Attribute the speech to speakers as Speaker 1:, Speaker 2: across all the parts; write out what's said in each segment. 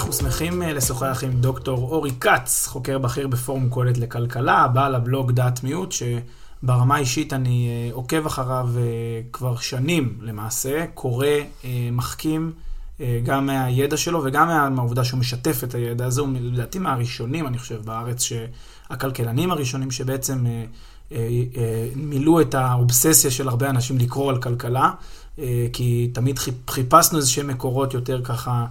Speaker 1: אנחנו שמחים אה, לשוחח עם דוקטור אורי כץ, חוקר בכיר בפורום קהלת לכלכלה, בעל הבלוג דעת מיעוט, שברמה האישית אני אה, עוקב אחריו אה, כבר שנים למעשה, קורא, מחכים, גם מהידע שלו וגם מהעובדה שהוא משתף את הידע הזה, הוא לדעתי מהראשונים, אני חושב, בארץ, הכלכלנים הראשונים שבעצם מילאו את האובססיה של הרבה אנשים לקרוא על כלכלה, כי תמיד חיפשנו איזה שהם מקורות יותר ככה...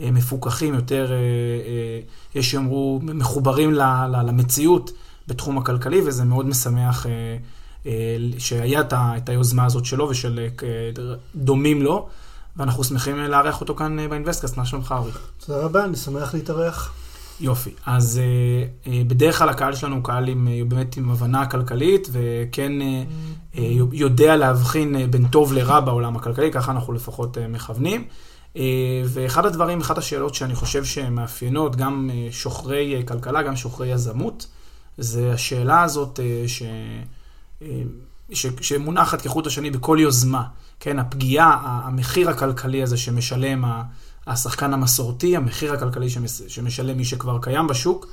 Speaker 1: אה, מפוקחים, יותר, אה, אה, יש שיאמרו, מחוברים למציאות בתחום הכלכלי, וזה מאוד משמח שהיה את היוזמה הזאת שלו ושל דומים לו, ואנחנו שמחים לארח אותו כאן באינבסטקאסט. מה שלומך, אורי?
Speaker 2: תודה רבה, אני שמח להתארח.
Speaker 1: יופי. אז בדרך כלל הקהל שלנו הוא קהל עם, באמת עם הבנה כלכלית, וכן יודע להבחין בין טוב לרע בעולם הכלכלי, ככה אנחנו לפחות מכוונים. אה, ואחד הדברים, אחת השאלות שאני חושב שמאפיינות גם אה, שוחרי אה, כלכלה, גם שוחרי יזמות, זה השאלה הזאת ש... ש... שמונחת כחוט השני בכל יוזמה. כן, הפגיעה, המחיר הכלכלי הזה שמשלם השחקן המסורתי, המחיר הכלכלי שמשלם מי שכבר קיים בשוק,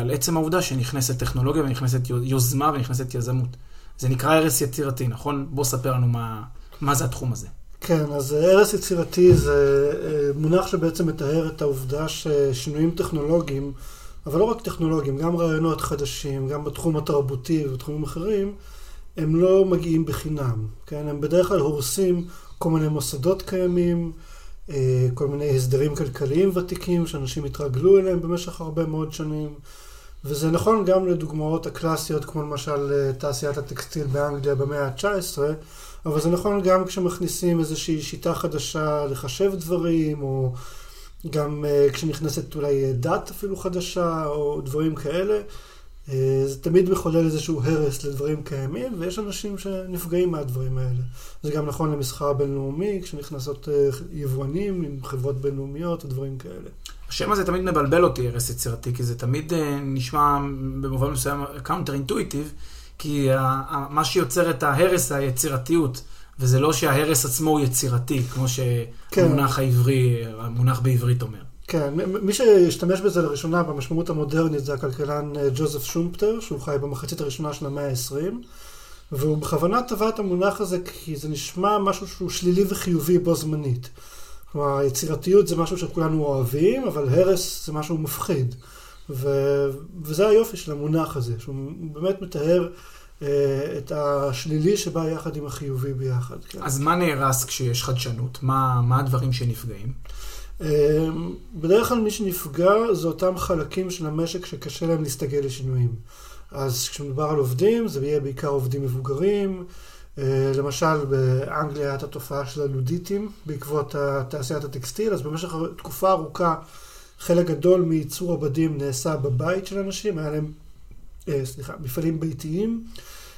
Speaker 1: על עצם העובדה שנכנסת טכנולוגיה ונכנסת יוזמה ונכנסת יזמות. זה נקרא הרס יצירתי, נכון? בוא ספר לנו מה, מה זה התחום הזה.
Speaker 2: כן, אז הרס יצירתי זה אה, מונח שבעצם מתאר את העובדה ששינויים טכנולוגיים, אבל לא רק טכנולוגיים, גם רעיונות חדשים, גם בתחום התרבותי ובתחומים אחרים, הם לא מגיעים בחינם, כן? הם בדרך כלל הורסים כל מיני מוסדות קיימים, אה, כל מיני הסדרים כלכליים ותיקים שאנשים התרגלו אליהם במשך הרבה מאוד שנים. וזה נכון גם לדוגמאות הקלאסיות, כמו למשל אה, תעשיית הטקסטיל באנגליה במאה ה-19, אבל זה נכון גם כשמכניסים איזושהי שיטה חדשה לחשב דברים, או גם uh, כשנכנסת אולי דת אפילו חדשה, או דברים כאלה. Uh, זה תמיד מחולל איזשהו הרס לדברים קיימים, ויש אנשים שנפגעים מהדברים האלה. זה גם נכון למסחר בינלאומי, כשנכנסות uh, יבואנים עם חברות בינלאומיות ודברים כאלה.
Speaker 1: השם הזה תמיד מבלבל אותי, הרס יצירתי, כי זה תמיד uh, נשמע במובן מסוים counter intuitive. כי מה שיוצר את ההרס זה היצירתיות, וזה לא שההרס עצמו הוא יצירתי, כמו. שהמונח כן. העברי, המונח בעברית אומר.
Speaker 2: כן, מי שהשתמש בזה לראשונה במשמעות המודרנית זה הכלכלן אה, ג'וזף שומפטר, שהוא חי במחצית הראשונה של המאה ה-20, והוא בכוונה טבע את המונח הזה כי זה נשמע משהו שהוא שלילי וחיובי בו זמנית. כלומר, יצירתיות זה משהו שכולנו אוהבים, אבל הרס זה משהו מפחיד. ו... וזה היופי של המונח הזה, שהוא באמת מתאר אה, את השלילי שבא יחד עם החיובי ביחד.
Speaker 1: כן. אז מה נהרס כשיש חדשנות? מה, מה הדברים שנפגעים?
Speaker 2: אה, בדרך כלל מי שנפגע זה אותם חלקים של המשק שקשה להם להסתגל לשינויים. אז כשמדובר על עובדים, זה יהיה בעיקר עובדים מבוגרים. אה, למשל, באנגליה הייתה תופעה של הלודיטים בעקבות תעשיית הטקסטיל, אז במשך תקופה ארוכה חלק גדול מייצור הבדים נעשה בבית של אנשים, היה להם, אה, סליחה, מפעלים ביתיים,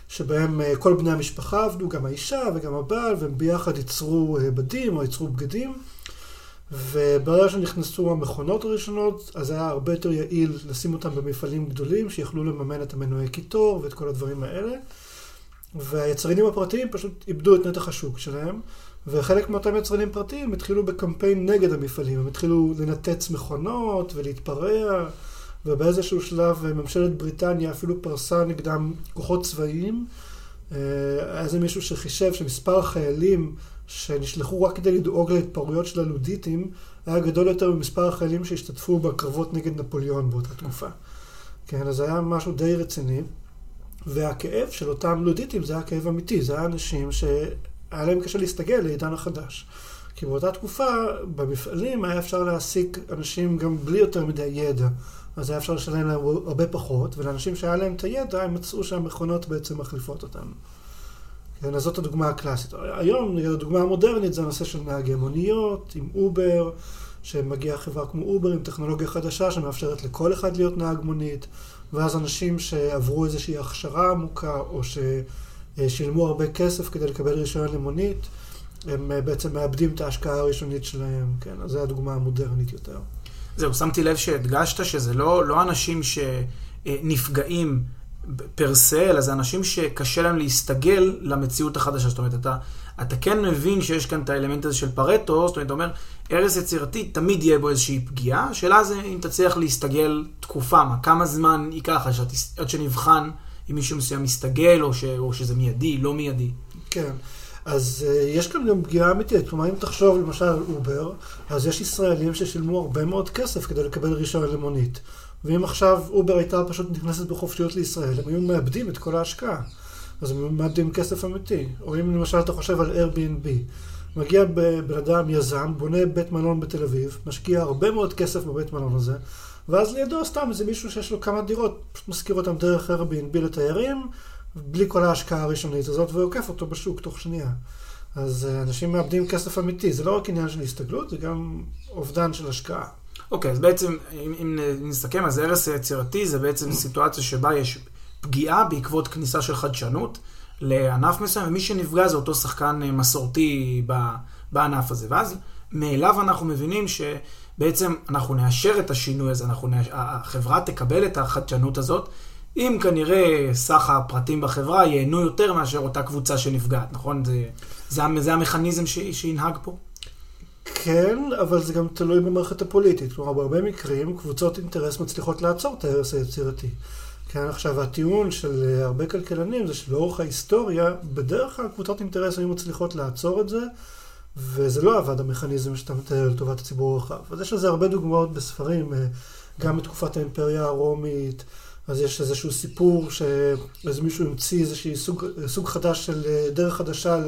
Speaker 2: שבהם אה, כל בני המשפחה עבדו, גם האישה וגם הבעל, והם ביחד ייצרו אה, בדים או ייצרו בגדים. וברגע שנכנסו המכונות הראשונות, אז היה הרבה יותר יעיל לשים אותם במפעלים גדולים, שיכלו לממן את המנועי קיטור ואת כל הדברים האלה. והיצרנים הפרטיים פשוט איבדו את נתח השוק שלהם. וחלק מאותם יצרנים פרטיים התחילו בקמפיין נגד המפעלים, הם התחילו לנתץ מכונות ולהתפרע, ובאיזשהו שלב ממשלת בריטניה אפילו פרסה נגדם כוחות צבאיים. אה, היה איזה מישהו שחישב שמספר החיילים שנשלחו רק כדי לדאוג להתפרעויות של הלודיטים, היה גדול יותר ממספר החיילים שהשתתפו בקרבות נגד נפוליאון באותה תקופה. כן, אז היה משהו די רציני. והכאב של אותם לודיטים זה היה כאב אמיתי, זה היה אנשים ש... היה להם קשה להסתגל לעידן החדש. כי באותה תקופה, במפעלים היה אפשר להעסיק אנשים גם בלי יותר מדי ידע. אז היה אפשר לשלם להם הרבה פחות, ולאנשים שהיה להם את הידע, הם מצאו שהמכונות בעצם מחליפות אותם. כן, אז זאת הדוגמה הקלאסית. היום, הדוגמה המודרנית זה הנושא של נהגי מוניות, עם אובר, שמגיעה חברה כמו אובר עם טכנולוגיה חדשה שמאפשרת לכל אחד להיות נהג מונית, ואז אנשים שעברו איזושהי הכשרה עמוקה, או ששילמו הרבה כסף כדי לקבל רישיון למונית, הם בעצם מאבדים את ההשקעה הראשונית שלהם, כן, אז זו הדוגמה המודרנית יותר.
Speaker 1: זהו, שמתי לב שהדגשת שזה לא, לא אנשים שנפגעים פר סה, אלא זה אנשים שקשה להם להסתגל למציאות החדשה. זאת אומרת, אתה, אתה כן מבין שיש כאן את האלמנט הזה של פרטו, זאת אומרת, אתה אומר, הרס יצירתי, תמיד יהיה בו איזושהי פגיעה. השאלה זה אם תצליח להסתגל תקופה, מה, כמה זמן ייקח עד שנבחן אם מישהו מסוים מסתגל, או, ש, או שזה מיידי, לא מיידי.
Speaker 2: כן. אז uh, יש כאן גם פגיעה אמיתית. כלומר, אם תחשוב למשל על אובר, אז יש ישראלים ששילמו הרבה מאוד כסף כדי לקבל רישיון למונית. ואם עכשיו אובר הייתה פשוט נכנסת בחופשיות לישראל, הם היו מאבדים את כל ההשקעה. אז הם מאבדים כסף אמיתי. או אם למשל אתה חושב על Airbnb, מגיע בן אדם, יזם, בונה בית מלון בתל אביב, משקיע הרבה מאוד כסף בבית מלון הזה, ואז לידו סתם איזה מישהו שיש לו כמה דירות, פשוט משכיר אותם דרך Airbnb לתיירים, בלי כל ההשקעה הראשונית הזאת, ועוקף אותו בשוק תוך שנייה. אז אה, אנשים מאבדים כסף אמיתי, זה לא רק עניין של הסתגלות, זה גם אובדן של השקעה.
Speaker 1: אוקיי, okay, אז בעצם, אם, אם נסתכם, אז הרס היצירתי זה בעצם סיטואציה שבה יש פגיעה בעקבות כניסה של חדשנות לענף מסוים, ומי שנפגע זה אותו שחקן אה, מסורתי בענף הזה. ואז מאליו אנחנו מבינים שבעצם אנחנו נאשר את השינוי הזה, אנחנו נאשר, החברה תקבל את החדשנות הזאת, אם כנראה סך הפרטים בחברה ייהנו יותר מאשר אותה קבוצה שנפגעת, נכון? זה, זה, זה המכניזם ש, שינהג פה?
Speaker 2: כן, אבל זה גם תלוי במערכת הפוליטית. כלומר, בהרבה מקרים קבוצות אינטרס מצליחות לעצור את ההרס היצירתי. כן, עכשיו, הטיעון של אה, הרבה כלכלנים זה שלאורך ההיסטוריה, בדרך כלל קבוצות אינטרס היו מצליחות לעצור את זה, וזה לא עבד המכניזם שאתה מתאר לטובת הציבור הרחב. אז יש לזה הרבה דוגמאות בספרים, אה, גם בתקופת האימפריה הרומית, אז יש איזשהו סיפור שאיזה מישהו המציא איזשהו סוג, סוג חדש של אה, דרך חדשה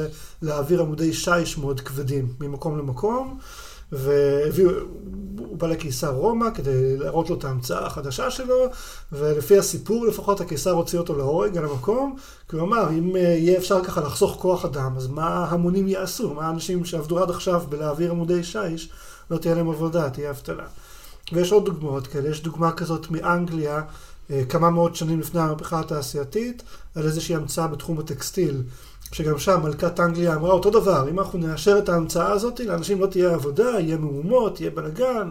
Speaker 2: להעביר עמודי שיש מאוד כבדים ממקום למקום, והוא בא לקיסר רומא כדי להראות לו את ההמצאה החדשה שלו, ולפי הסיפור לפחות הקיסר הוציא אותו להורג על המקום, כי הוא אמר, אם אה, יהיה אפשר ככה לחסוך כוח אדם, אז מה המונים יעשו? מה האנשים שעבדו עד עכשיו בלהעביר עמודי שיש, לא תהיה להם עבודה, תהיה אבטלה. ויש עוד דוגמאות כאלה, יש דוגמה כזאת מאנגליה, אה, כמה מאות שנים לפני המהפכה התעשייתית, על איזושהי המצאה בתחום הטקסטיל. שגם שם מלכת אנגליה אמרה אותו דבר, אם אנחנו נאשר את ההמצאה הזאת, לאנשים לא תהיה עבודה, יהיה מהומות, יהיה בלאגן,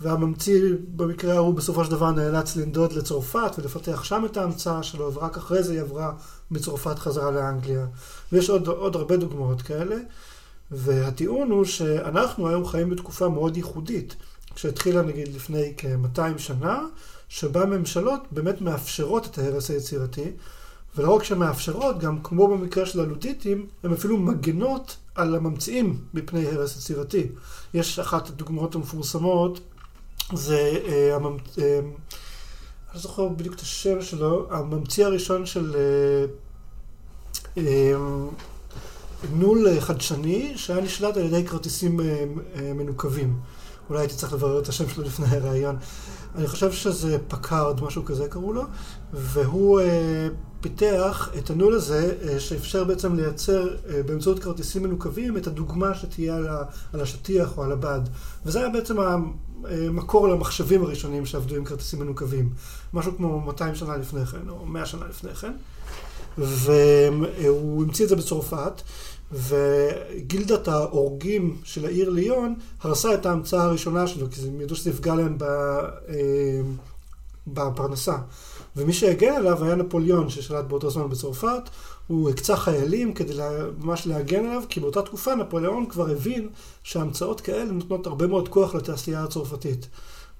Speaker 2: והממציא במקרה ההוא בסופו של דבר נאלץ לנדוד לצרפת ולפתח שם את ההמצאה שלו, ורק אחרי זה היא עברה מצרפת חזרה לאנגליה. ויש עוד, עוד הרבה דוגמאות כאלה, והטיעון הוא שאנחנו היום חיים בתקופה מאוד ייחודית, שהתחילה נגיד לפני כ-200 שנה, שבה ממשלות באמת מאפשרות את ההרס היצירתי, ולא רק שהן מאפשרות, גם כמו במקרה של הלוטיטים, הן אפילו מגנות על הממציאים מפני הרס יצירתי. יש אחת הדוגמאות המפורסמות, זה אה, הממצ... אה, אני לא זוכר בדיוק את השם שלו, הממציא הראשון של אה, אה, נול חדשני, שהיה נשלט על ידי כרטיסים אה, אה, מנוקבים. אולי הייתי צריך לברר את השם שלו לפני הראיון. אני חושב שזה פקארד, משהו כזה קראו לו, והוא אה, פיתח את הנול הזה, אה, שאפשר בעצם לייצר אה, באמצעות כרטיסים מנוקבים את הדוגמה שתהיה על, השטיח או על הבד. וזה היה בעצם המקור למחשבים הראשונים שעבדו עם כרטיסים מנוקבים. משהו כמו 200 שנה לפני כן, או 100 שנה לפני כן. והוא המציא את זה בצרפת. וגילדת ההורגים של העיר ליון הרסה את ההמצאה הראשונה שלו, כי הם ידעו שזה יפגע להם אה, בפרנסה. ומי שהגן עליו היה נפוליאון, ששלט באותו זמן בצרפת. הוא הקצה חיילים כדי ממש להגן עליו, כי באותה תקופה נפוליאון כבר הבין שהמצאות כאלה נותנות הרבה מאוד כוח לתעשייה הצרפתית.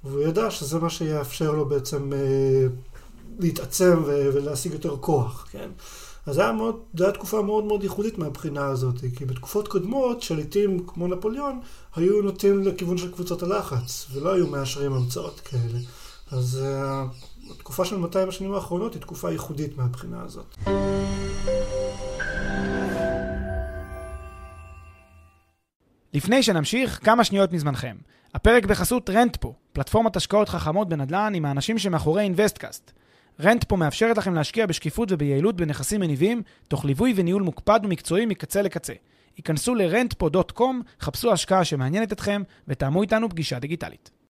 Speaker 2: והוא ידע שזה מה שיאפשר לו בעצם אה, להתעצם ולהשיג יותר כוח, כן? אז זו הייתה תקופה מאוד מאוד ייחודית מהבחינה הזאת, כי בתקופות קודמות, שליטים כמו נפוליאון, היו נוטים לכיוון של קבוצות הלחץ, ולא היו מאשרים המצאות כאלה. אז uh, התקופה של 200 השנים האחרונות היא תקופה ייחודית מהבחינה הזאת.
Speaker 3: לפני שנמשיך, כמה שניות מזמנכם. הפרק בחסות Rentpo, פלטפורמת השקעות חכמות בנדל"ן עם האנשים שמאחורי InvestCast. Rentpo מאפשרת לכם להשקיע בשקיפות וביעילות בנכסים מניבים, תוך ליווי וניהול מוקפד ומקצועי מקצה לקצה. היכנסו ל-rentpo.com, חפשו השקעה שמעניינת אתכם ותאמו איתנו פגישה דיגיטלית.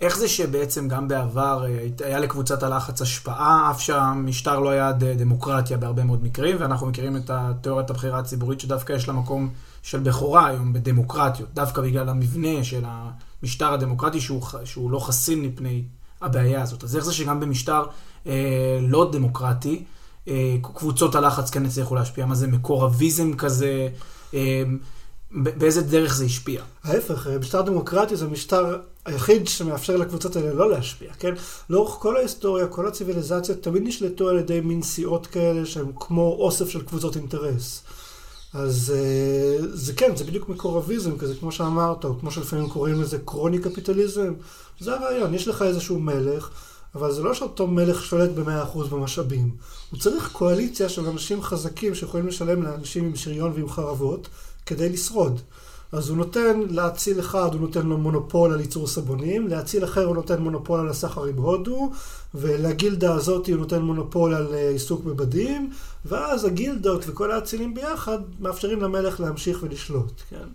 Speaker 1: איך זה שבעצם גם בעבר אה, היה לקבוצות הלחץ השפעה, אף שהמשטר לא היה דמוקרטיה בהרבה מאוד מקרים, ואנחנו מכירים את התיאוריית הבחירה הציבורית שדווקא יש לה מקום של בכורה היום בדמוקרטיות, דווקא בגלל המבנה של המשטר הדמוקרטי שהוא, שהוא לא חסין מפני הבעיה הזאת. אז איך זה שגם במשטר אה, לא דמוקרטי, אה, קבוצות הלחץ כן הצליחו להשפיע? מה זה מקורביזם כזה? אה, באיזה דרך זה השפיע?
Speaker 2: ההפך, אה, משטר דמוקרטי זה משטר היחיד שמאפשר לקבוצות האלה לא להשפיע, כן? לאורך כל ההיסטוריה, כל הציוויליזציות תמיד נשלטו על ידי מין סיעות כאלה שהן כמו אוסף של קבוצות אינטרס. אז אה, זה כן, זה בדיוק מקורביזם כזה, כמו שאמרת, או כמו שלפעמים קוראים לזה קרוני קפיטליזם. זה הרעיון, יש לך איזשהו מלך, אבל זה לא שאותו מלך שולט ב-100% במשאבים. הוא צריך קואליציה של אנשים חזקים שיכולים לשלם לאנשים עם שריון ועם חרבות כדי לשרוד. אז הוא נותן להציל אחד, הוא נותן לו מונופול על ייצור סבונים, להציל אחר הוא נותן מונופול על הסחר עם הודו, ולגילדה הזאת הוא נותן מונופול על אה, עיסוק בבדים, ואז הגילדות וכל האצילים ביחד מאפשרים למלך להמשיך ולשלוט, כן?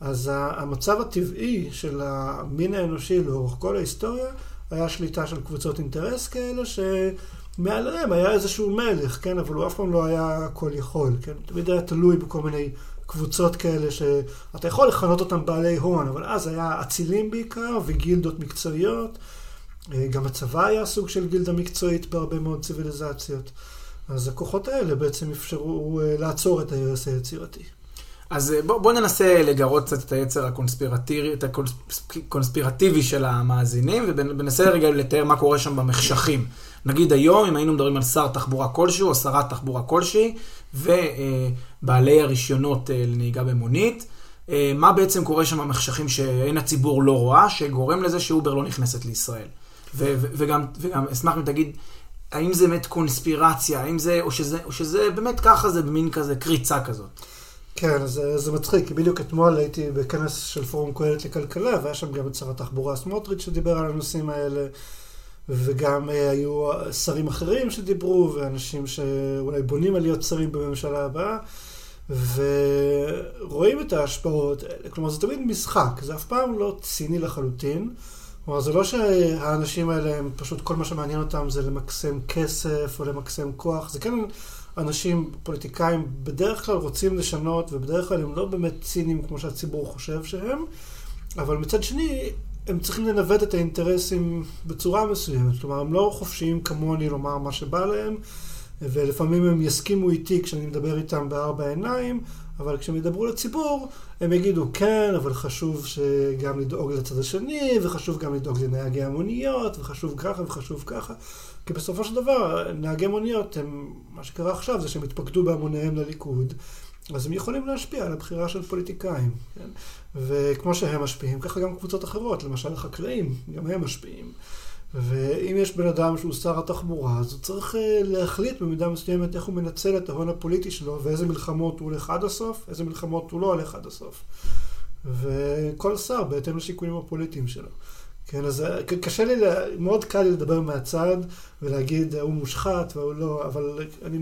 Speaker 2: אז המצב הטבעי של המין האנושי לאורך כל ההיסטוריה היה שליטה של קבוצות אינטרס כאלה שמעליהם היה איזשהו מלך, כן? אבל הוא אף פעם לא היה כל יכול, כן? תמיד היה תלוי בכל מיני קבוצות כאלה שאתה יכול לכנות אותם בעלי הון, אבל אז היה אצילים בעיקר וגילדות מקצועיות. אה, גם הצבא היה סוג של גילדה מקצועית בהרבה מאוד ציוויליזציות. אז הכוחות האלה בעצם אפשרו אה, לעצור את ההרס היצירתי.
Speaker 1: אז אה, בואו בוא ננסה לגרות קצת את היצר הקונספירטיבי, את הקונספירטיבי של המאזינים, וננסה רגע לתאר מה קורה שם במחשכים. נגיד היום, אם היינו מדברים על שר תחבורה כלשהו, או שרת תחבורה כלשהי, ובעלי הרישיונות אה, לנהיגה במונית, אה, מה בעצם קורה שם במחשכים שעין הציבור לא רואה, שגורם לזה שאובר לא נכנסת לישראל. וגם, וגם אשמח אם תגיד, האם זה באמת קונספירציה, האם זה, או שזה, או שזה באמת ככה, זה במין כזה קריצה כזאת.
Speaker 2: כן, זה, זה מצחיק, כי בדיוק אתמול הייתי בכנס של פורום קהלת לכלכלה, והיה שם גם את שר התחבורה סמוטריץ' שדיבר על הנושאים האלה, וגם אה, היו שרים אחרים שדיברו, ואנשים שאולי בונים על להיות שרים בממשלה הבאה, ורואים את ההשפעות. כלומר, זה תמיד משחק, זה אף פעם לא ציני לחלוטין. כלומר, זה לא שהאנשים האלה, הם פשוט, כל מה שמעניין אותם זה למקסם כסף או למקסם כוח, זה כן... אנשים, פוליטיקאים, בדרך כלל רוצים לשנות, ובדרך כלל הם לא באמת ציניים כמו שהציבור חושב שהם, אבל מצד שני, הם צריכים לנווט את האינטרסים בצורה מסוימת. כלומר, הם לא חופשיים כמוני לומר מה שבא להם, ולפעמים הם יסכימו איתי כשאני מדבר איתם בארבע עיניים, אבל כשהם ידברו לציבור, הם יגידו, כן, אבל חשוב גם לדאוג לצד השני, וחשוב גם לדאוג לנהגי המוניות, וחשוב ככה וחשוב ככה. כי בסופו של דבר, נהגי מוניות, הם, מה שקרה עכשיו זה שהם התפקדו בהמוניהם לליכוד, אז הם יכולים להשפיע על הבחירה של פוליטיקאים, כן? וכמו שהם משפיעים, ככה גם קבוצות אחרות, למשל החקלאים, גם הם משפיעים. ואם יש בן אדם שהוא שר התחבורה, אז הוא צריך אה, להחליט במידה מסוימת איך הוא מנצל את ההון הפוליטי שלו, ואיזה מלחמות הוא הולך עד הסוף, איזה מלחמות הוא לא הולך עד הסוף. וכל שר בהתאם לשיקולים הפוליטיים שלו. כן, אז אה, קשה לי, מאוד קל לי לדבר מהצד ולהגיד, הוא מושחת והוא לא, אבל אני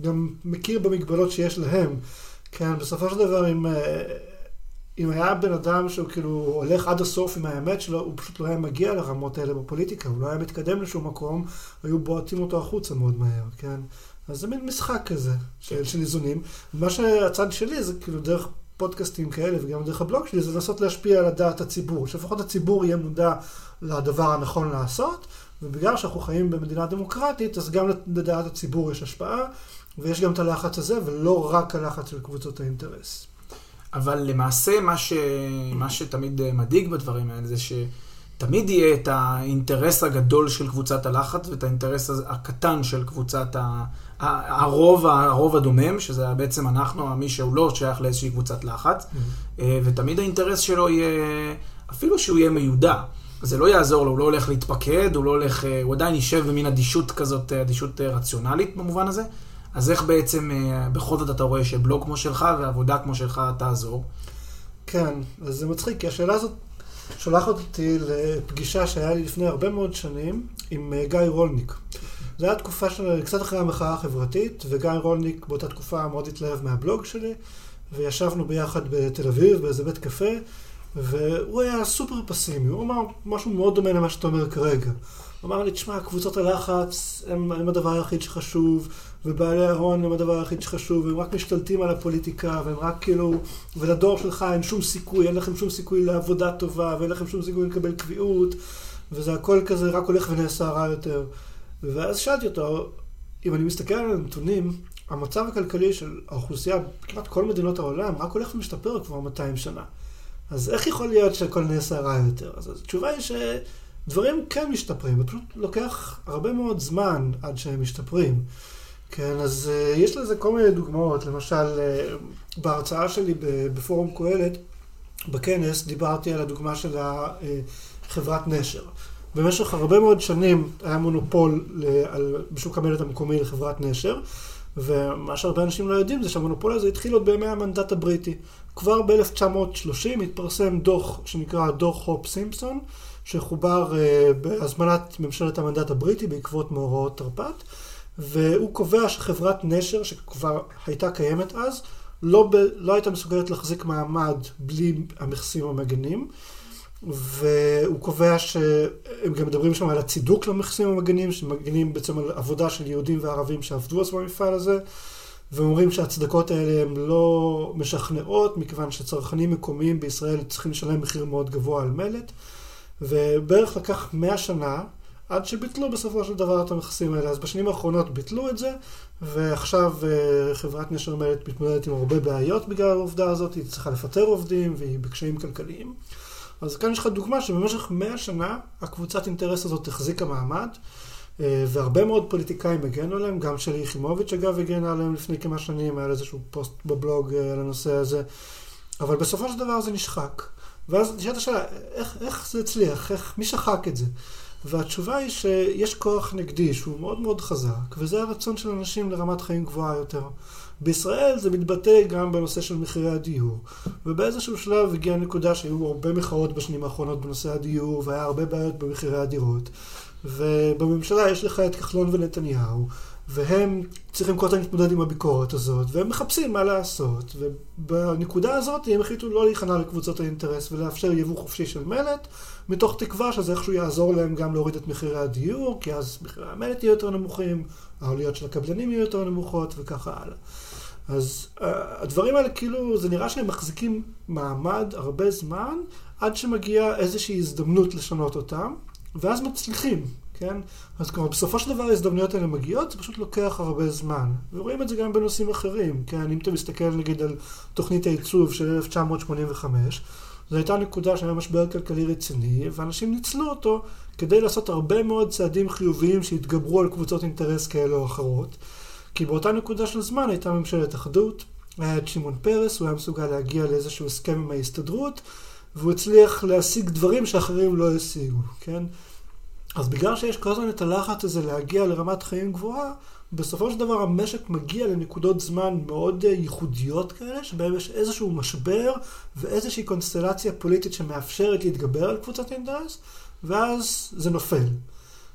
Speaker 2: גם מכיר במגבלות שיש להם. כן, בסופו של דבר, אם, אה, אם היה בן אדם שהוא כאילו הולך עד הסוף עם האמת שלו, הוא פשוט לא היה מגיע לרמות האלה בפוליטיקה, הוא לא היה מתקדם לשום מקום, היו בועטים אותו החוצה מאוד מהר, כן? אז זה מין משחק כזה של, של איזונים. מה שהצד שלי זה כאילו דרך פודקאסטים כאלה וגם דרך הבלוג שלי, זה לנסות להשפיע על הדעת הציבור, שלפחות הציבור יהיה מודע לדבר הנכון לעשות, ובגלל שאנחנו חיים במדינה דמוקרטית, אז גם לדעת הציבור יש השפעה, ויש גם את הלחץ הזה, ולא רק הלחץ של קבוצות האינטרס.
Speaker 1: אבל למעשה מה, ש... מה שתמיד מדאיג בדברים האלה זה שתמיד יהיה את האינטרס הגדול של קבוצת הלחץ ואת האינטרס הקטן של קבוצת ה... הרוב, הרוב הדומם, שזה בעצם אנחנו, מי שהוא לא שייך לאיזושהי קבוצת לחץ, mm-hmm. ותמיד האינטרס שלו יהיה, אפילו שהוא יהיה מיודע. זה לא יעזור לו, הוא לא הולך להתפקד, הוא לא הולך, אה, הוא עדיין יישב במין אדישות כזאת, אדישות רציונלית במובן הזה, אז איך בעצם אה, בכל זאת אתה רואה שבלוג כמו שלך ועבודה כמו שלך תעזור?
Speaker 2: כן, אז זה מצחיק, כי השאלה הזאת שולחת אותי לפגישה שהיה לי לפני הרבה מאוד שנים עם אה, גיא רולניק. זו הייתה תקופה של קצת אחרי המחאה החברתית, וגיא רולניק באותה תקופה מאוד התלהב מהבלוג שלי, וישבנו ביחד בתל אביב, באיזה בית קפה, והוא היה סופר פסימי, הוא אמר משהו מאוד דומה למה שאתה אומר כרגע. הוא אמר לי, תשמע, קבוצות הלחץ הם, הם הדבר היחיד שחשוב, ובעלי ההון הם הדבר היחיד שחשוב, והם רק משתלטים על הפוליטיקה, והם רק כאילו, ולדור שלך אין שום סיכוי, אין לכם שום סיכוי לעבודה טובה, ואין לכם שום סיכוי לקבל קביעות, וזה הכל כזה רק הולך ונעשה רע יותר. ואז שאלתי אותו, אם אני מסתכל על הנתונים, המצב הכלכלי של האוכלוסייה, כמעט כל מדינות העולם, רק הולך ומשתפר כבר 200 שנה. אז איך יכול להיות שהכל נעשה רע יותר? אז התשובה היא שדברים כן משתפרים, זה פשוט לוקח הרבה מאוד זמן עד שהם משתפרים. כן, אז uh, יש לזה כל מיני דוגמאות, למשל, uh, בהרצאה שלי בפורום קהלת, בכנס, דיברתי על הדוגמה של חברת נשר. במשך הרבה מאוד שנים היה מונופול בשוק המלט המקומי לחברת נשר, ומה שהרבה אנשים לא יודעים זה שהמונופול הזה התחיל עוד בימי המנדט הבריטי. כבר ב-1930 התפרסם דוח שנקרא דוח הופ סימפסון, שחובר uh, בהזמנת ממשלת המנדט הבריטי בעקבות מאורעות תרפ"ט, והוא קובע שחברת נשר, שכבר הייתה קיימת אז, לא, ב, לא הייתה מסוגלת להחזיק מעמד בלי המכסים המגנים. והוא קובע שהם גם מדברים שם על הצידוק למכסים המגנים, שמגנים בעצם על עבודה של יהודים וערבים שעבדו אז במפעל הזה, ואומרים שהצדקות האלה הן לא משכנעות, מכיוון שצרכנים מקומיים בישראל צריכים לשלם מחיר מאוד גבוה על מלט, ובערך לקח 100 שנה עד שביטלו בסופו של דבר את המכסים האלה. אז בשנים האחרונות ביטלו את זה, ועכשיו אה, חברת נשר מלט מתמודדת עם הרבה בעיות בגלל העובדה הזאת, היא צריכה לפטר עובדים והיא בקשיים כלכליים. אז כאן יש לך דוגמה שבמשך 100 שנה הקבוצת אינטרס הזאת החזיקה מעמד, אה, והרבה מאוד פוליטיקאים הגנו עליהם, גם שלי יחימוביץ' אגב הגנה עליהם לפני כמה שנים, היה איזשהו פוסט בבלוג אה, על הנושא הזה, אבל בסופו של דבר זה נשחק. ואז נשאלת השאלה, איך, איך זה הצליח? איך, מי שחק את זה? והתשובה היא שיש כוח נגדי שהוא מאוד מאוד חזק, וזה הרצון של אנשים לרמת חיים גבוהה יותר. בישראל זה מתבטא גם בנושא של מחירי הדיור. ובאיזשהו שלב הגיעה נקודה שהיו הרבה מחאות בשנים האחרונות בנושא הדיור, והיה הרבה בעיות במחירי הדירות. ובממשלה יש לך את כחלון ונתניהו, והם צריכים כל הזמן להתמודד עם הביקורת הזאת, והם מחפשים מה לעשות. ובנקודה הזאת הם החליטו לא להיכנע לקבוצות האינטרס ולאפשר יבוא חופשי של מלט, מתוך תקווה שזה איכשהו יעזור להם גם להוריד את מחירי הדיור, כי אז מחירי המלט יהיו יותר נמוכים, העלויות של הקבלנים יהיו יותר נמוכות וככה הלאה. אז uh, הדברים האלה כאילו, זה נראה שהם מחזיקים מעמד הרבה זמן, עד שמגיעה איזושהי הזדמנות לשנות אותם, ואז מצליחים, כן? אז כלומר, בסופו של דבר ההזדמנויות האלה מגיעות, זה פשוט לוקח הרבה זמן. ורואים את זה גם בנושאים אחרים, כן? אם אתה מסתכל נגיד על תוכנית העיצוב של 1985, זו הייתה נקודה שהיה משבר כלכלי רציני, ואנשים ניצלו אותו כדי לעשות הרבה מאוד צעדים חיוביים שהתגברו על קבוצות אינטרס כאלה או אחרות. כי באותה נקודה של זמן הייתה ממשלת אחדות, היה את שמעון פרס, הוא היה מסוגל להגיע לאיזשהו הסכם עם ההסתדרות, והוא הצליח להשיג דברים שאחרים לא השיגו, כן? אז בגלל שיש כל הזמן את הלחץ הזה להגיע לרמת חיים גבוהה, בסופו של דבר המשק מגיע לנקודות זמן מאוד אה, ייחודיות כאלה, שבהם יש איזשהו משבר ואיזושהי קונסטלציה פוליטית שמאפשרת להתגבר על קבוצת אינטרס, ואז זה נופל.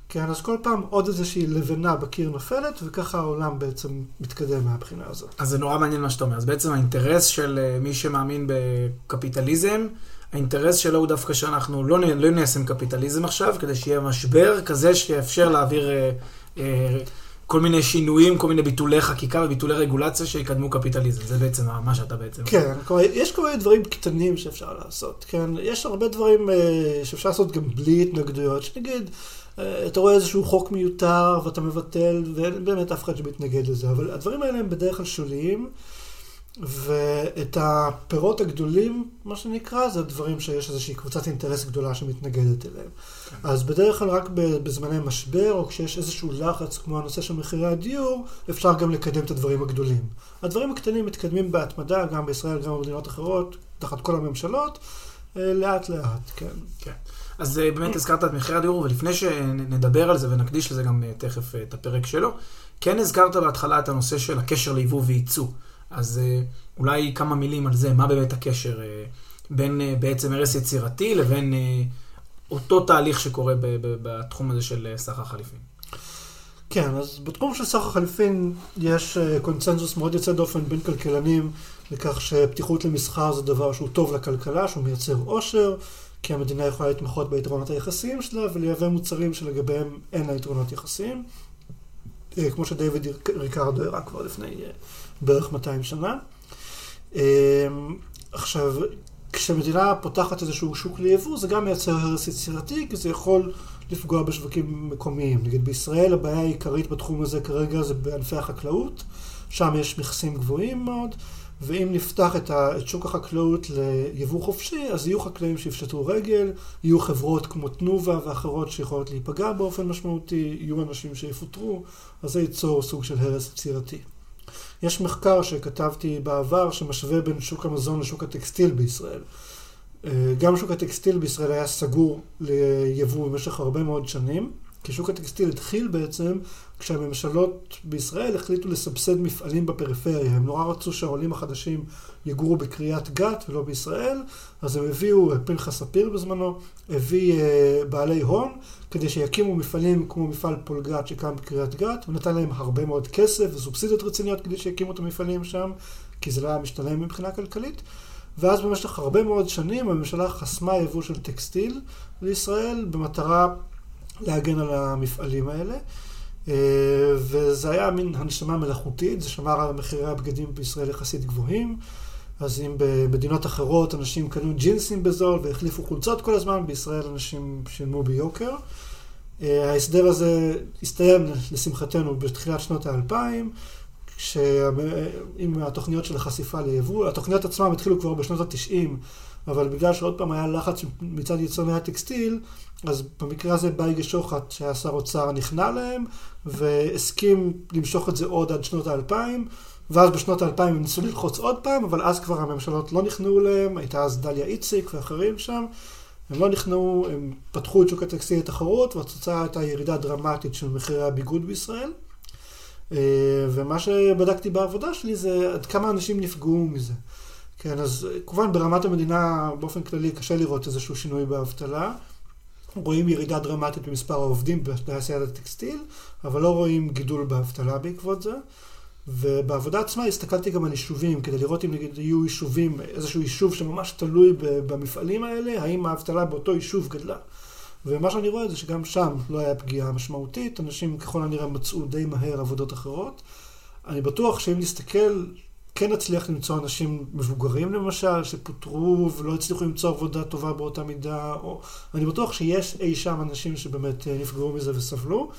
Speaker 2: כן, אז כל פעם עוד איזושהי לבנה בקיר נופלת, וככה העולם בעצם מתקדם מהבחינה הזאת.
Speaker 1: אז זה נורא מעניין מה שאתה אומר. אז בעצם האינטרס של אה, מי שמאמין בקפיטליזם, האינטרס שלו הוא דווקא שאנחנו לא, לא ניישם קפיטליזם עכשיו, כדי שיהיה משבר כזה שיאפשר להעביר אה, אה, כל מיני שינויים, כל מיני ביטולי חקיקה וביטולי רגולציה שיקדמו קפיטליזם. זה בעצם מה שאתה בעצם...
Speaker 2: כן, כלומר, יש כל מיני דברים קטנים שאפשר לעשות, כן? יש הרבה דברים אה, שאפשר לעשות גם בלי התנגדויות, שנגיד... אה, אתה רואה איזשהו חוק מיותר ואתה מבטל, ואין באמת אף אחד שמתנגד לזה, אבל הדברים האלה הם בדרך כלל שוליים, ואת הפירות הגדולים, מה שנקרא, זה הדברים שיש איזושהי קבוצת אינטרס גדולה שמתנגדת אליהם. כן. אז בדרך כלל רק בזמני משבר, או כשיש איזשהו לחץ, כמו הנושא של מחירי הדיור, אפשר גם לקדם את הדברים הגדולים. הדברים הקטנים מתקדמים בהתמדה, גם בישראל, גם במדינות אחרות, תחת כל הממשלות, אה, לאט לאט, כן.
Speaker 1: כן. אז אה, באמת הזכרת את מחירי הדיור, ולפני שנדבר על זה ונקדיש לזה גם אה, תכף את הפרק שלו, כן הזכרת בהתחלה את הנושא של הקשר ליבוא וייצוא. אז אה, אולי כמה מילים על זה, מה באמת הקשר אה, בין אה, בעצם הרס יצירתי לבין אותו תהליך שקורה בתחום הזה של סחר חליפין.
Speaker 2: כן, אז בתחום של סחר חליפין יש קונצנזוס מאוד יוצא דופן בין כלכלנים לכך שפתיחות למסחר זה דבר שהוא טוב לכלכלה, שהוא מייצר עושר, כי המדינה יכולה להתמחות ביתרונות היחסיים שלה ולייבא מוצרים שלגביהם אין לה יתרונות יחסיים. כמו שדייוויד ריקרדו הראה כבר לפני בערך 200 שנה. אמ, עכשיו, כשמדינה פותחת איזשהו שוק ליבוא, זה גם מייצר הרס יצירתי, כי זה יכול לפגוע בשווקים מקומיים. נגיד בישראל הבעיה העיקרית בתחום הזה כרגע זה בענפי החקלאות, שם יש מכסים גבוהים מאוד, ואם נפתח את, שוק החקלאות ליבוא חופשי, אז יהיו חקלאים שיפשטו רגל, יהיו חברות כמו תנובה ואחרות שיכולות להיפגע באופן משמעותי, יהיו אנשים שיפוטרו, אז זה ייצור סוג של הרס יצירתי. יש מחקר שכתבתי בעבר שמשווה בין שוק המזון לשוק הטקסטיל בישראל. אה, גם שוק הטקסטיל בישראל היה סגור ליבוא במשך הרבה מאוד שנים, כי שוק הטקסטיל התחיל בעצם כשהממשלות בישראל החליטו לסבסד מפעלים בפריפריה. הם נורא רצו שהעולים החדשים יגורו בקריית גת ולא בישראל, אז הם הביאו, פנחס ספיר בזמנו, הביא אה, בעלי הון כדי שיקימו מפעלים כמו מפעל פולגת שקם בקריית גת, ונתן להם הרבה מאוד כסף וסובסידיות רציניות כדי שיקימו את המפעלים שם, כי זה לא היה משתלם מבחינה כלכלית. ואז במשך הרבה מאוד שנים הממשלה חסמה יבוא של טקסטיל לישראל במטרה להגן על המפעלים האלה. אה, וזה היה מין הנשמה מלאכותית, זה שמר על מחירי הבגדים בישראל יחסית גבוהים. אז אם במדינות אחרות אנשים קנו ג'ינסים בזול והחליפו חולצות כל הזמן, בישראל אנשים שילמו ביוקר. אה, ההסדר הזה הסתיים לשמחתנו בתחילת שנות האלפיים, עם התוכניות של החשיפה ליבוא. התוכניות עצמן התחילו כבר בשנות התשעים, אבל בגלל שעוד פעם היה לחץ מצד יצרני הטקסטיל, אז במקרה הזה בייגה שוחט, שהיה שר אוצר, נכנע להם, והסכים למשוך את זה עוד עד שנות האלפיים. ואז בשנות האלפיים הם ניסו ללחוץ עוד פעם, אבל אז כבר הממשלות לא נכנעו להם, הייתה אז דליה איציק ואחרים שם. הם לא נכנעו, הם פתחו את שוק הטקסטיל לתחרות, והתוצאה הייתה ירידה דרמטית של מחירי הביגוד בישראל. אה, ומה שבדקתי בעבודה שלי זה עד כמה אנשים נפגעו מזה. כן, אז כמובן ברמת המדינה באופן כללי קשה לראות איזשהו שינוי באבטלה. רואים ירידה דרמטית במספר העובדים בתעשיית הטקסטיל, אבל לא רואים גידול באבטלה בעקבות זה. ובעבודה עצמה הסתכלתי גם על יישובים, כדי לראות אם נגיד יהיו יישובים, איזשהו יישוב שממש תלוי במפעלים האלה, האם האבטלה באותו יישוב גדלה. ומה שאני רואה זה שגם שם לא היה פגיעה משמעותית, אנשים ככל הנראה מצאו די מהר עבודות אחרות. אני בטוח שאם נסתכל, כן נצליח למצוא אנשים מבוגרים למשל, שפוטרו ולא הצליחו למצוא עבודה טובה באותה מידה, או אני בטוח שיש אי שם אנשים שבאמת אה, נפגעו מזה וסבלו.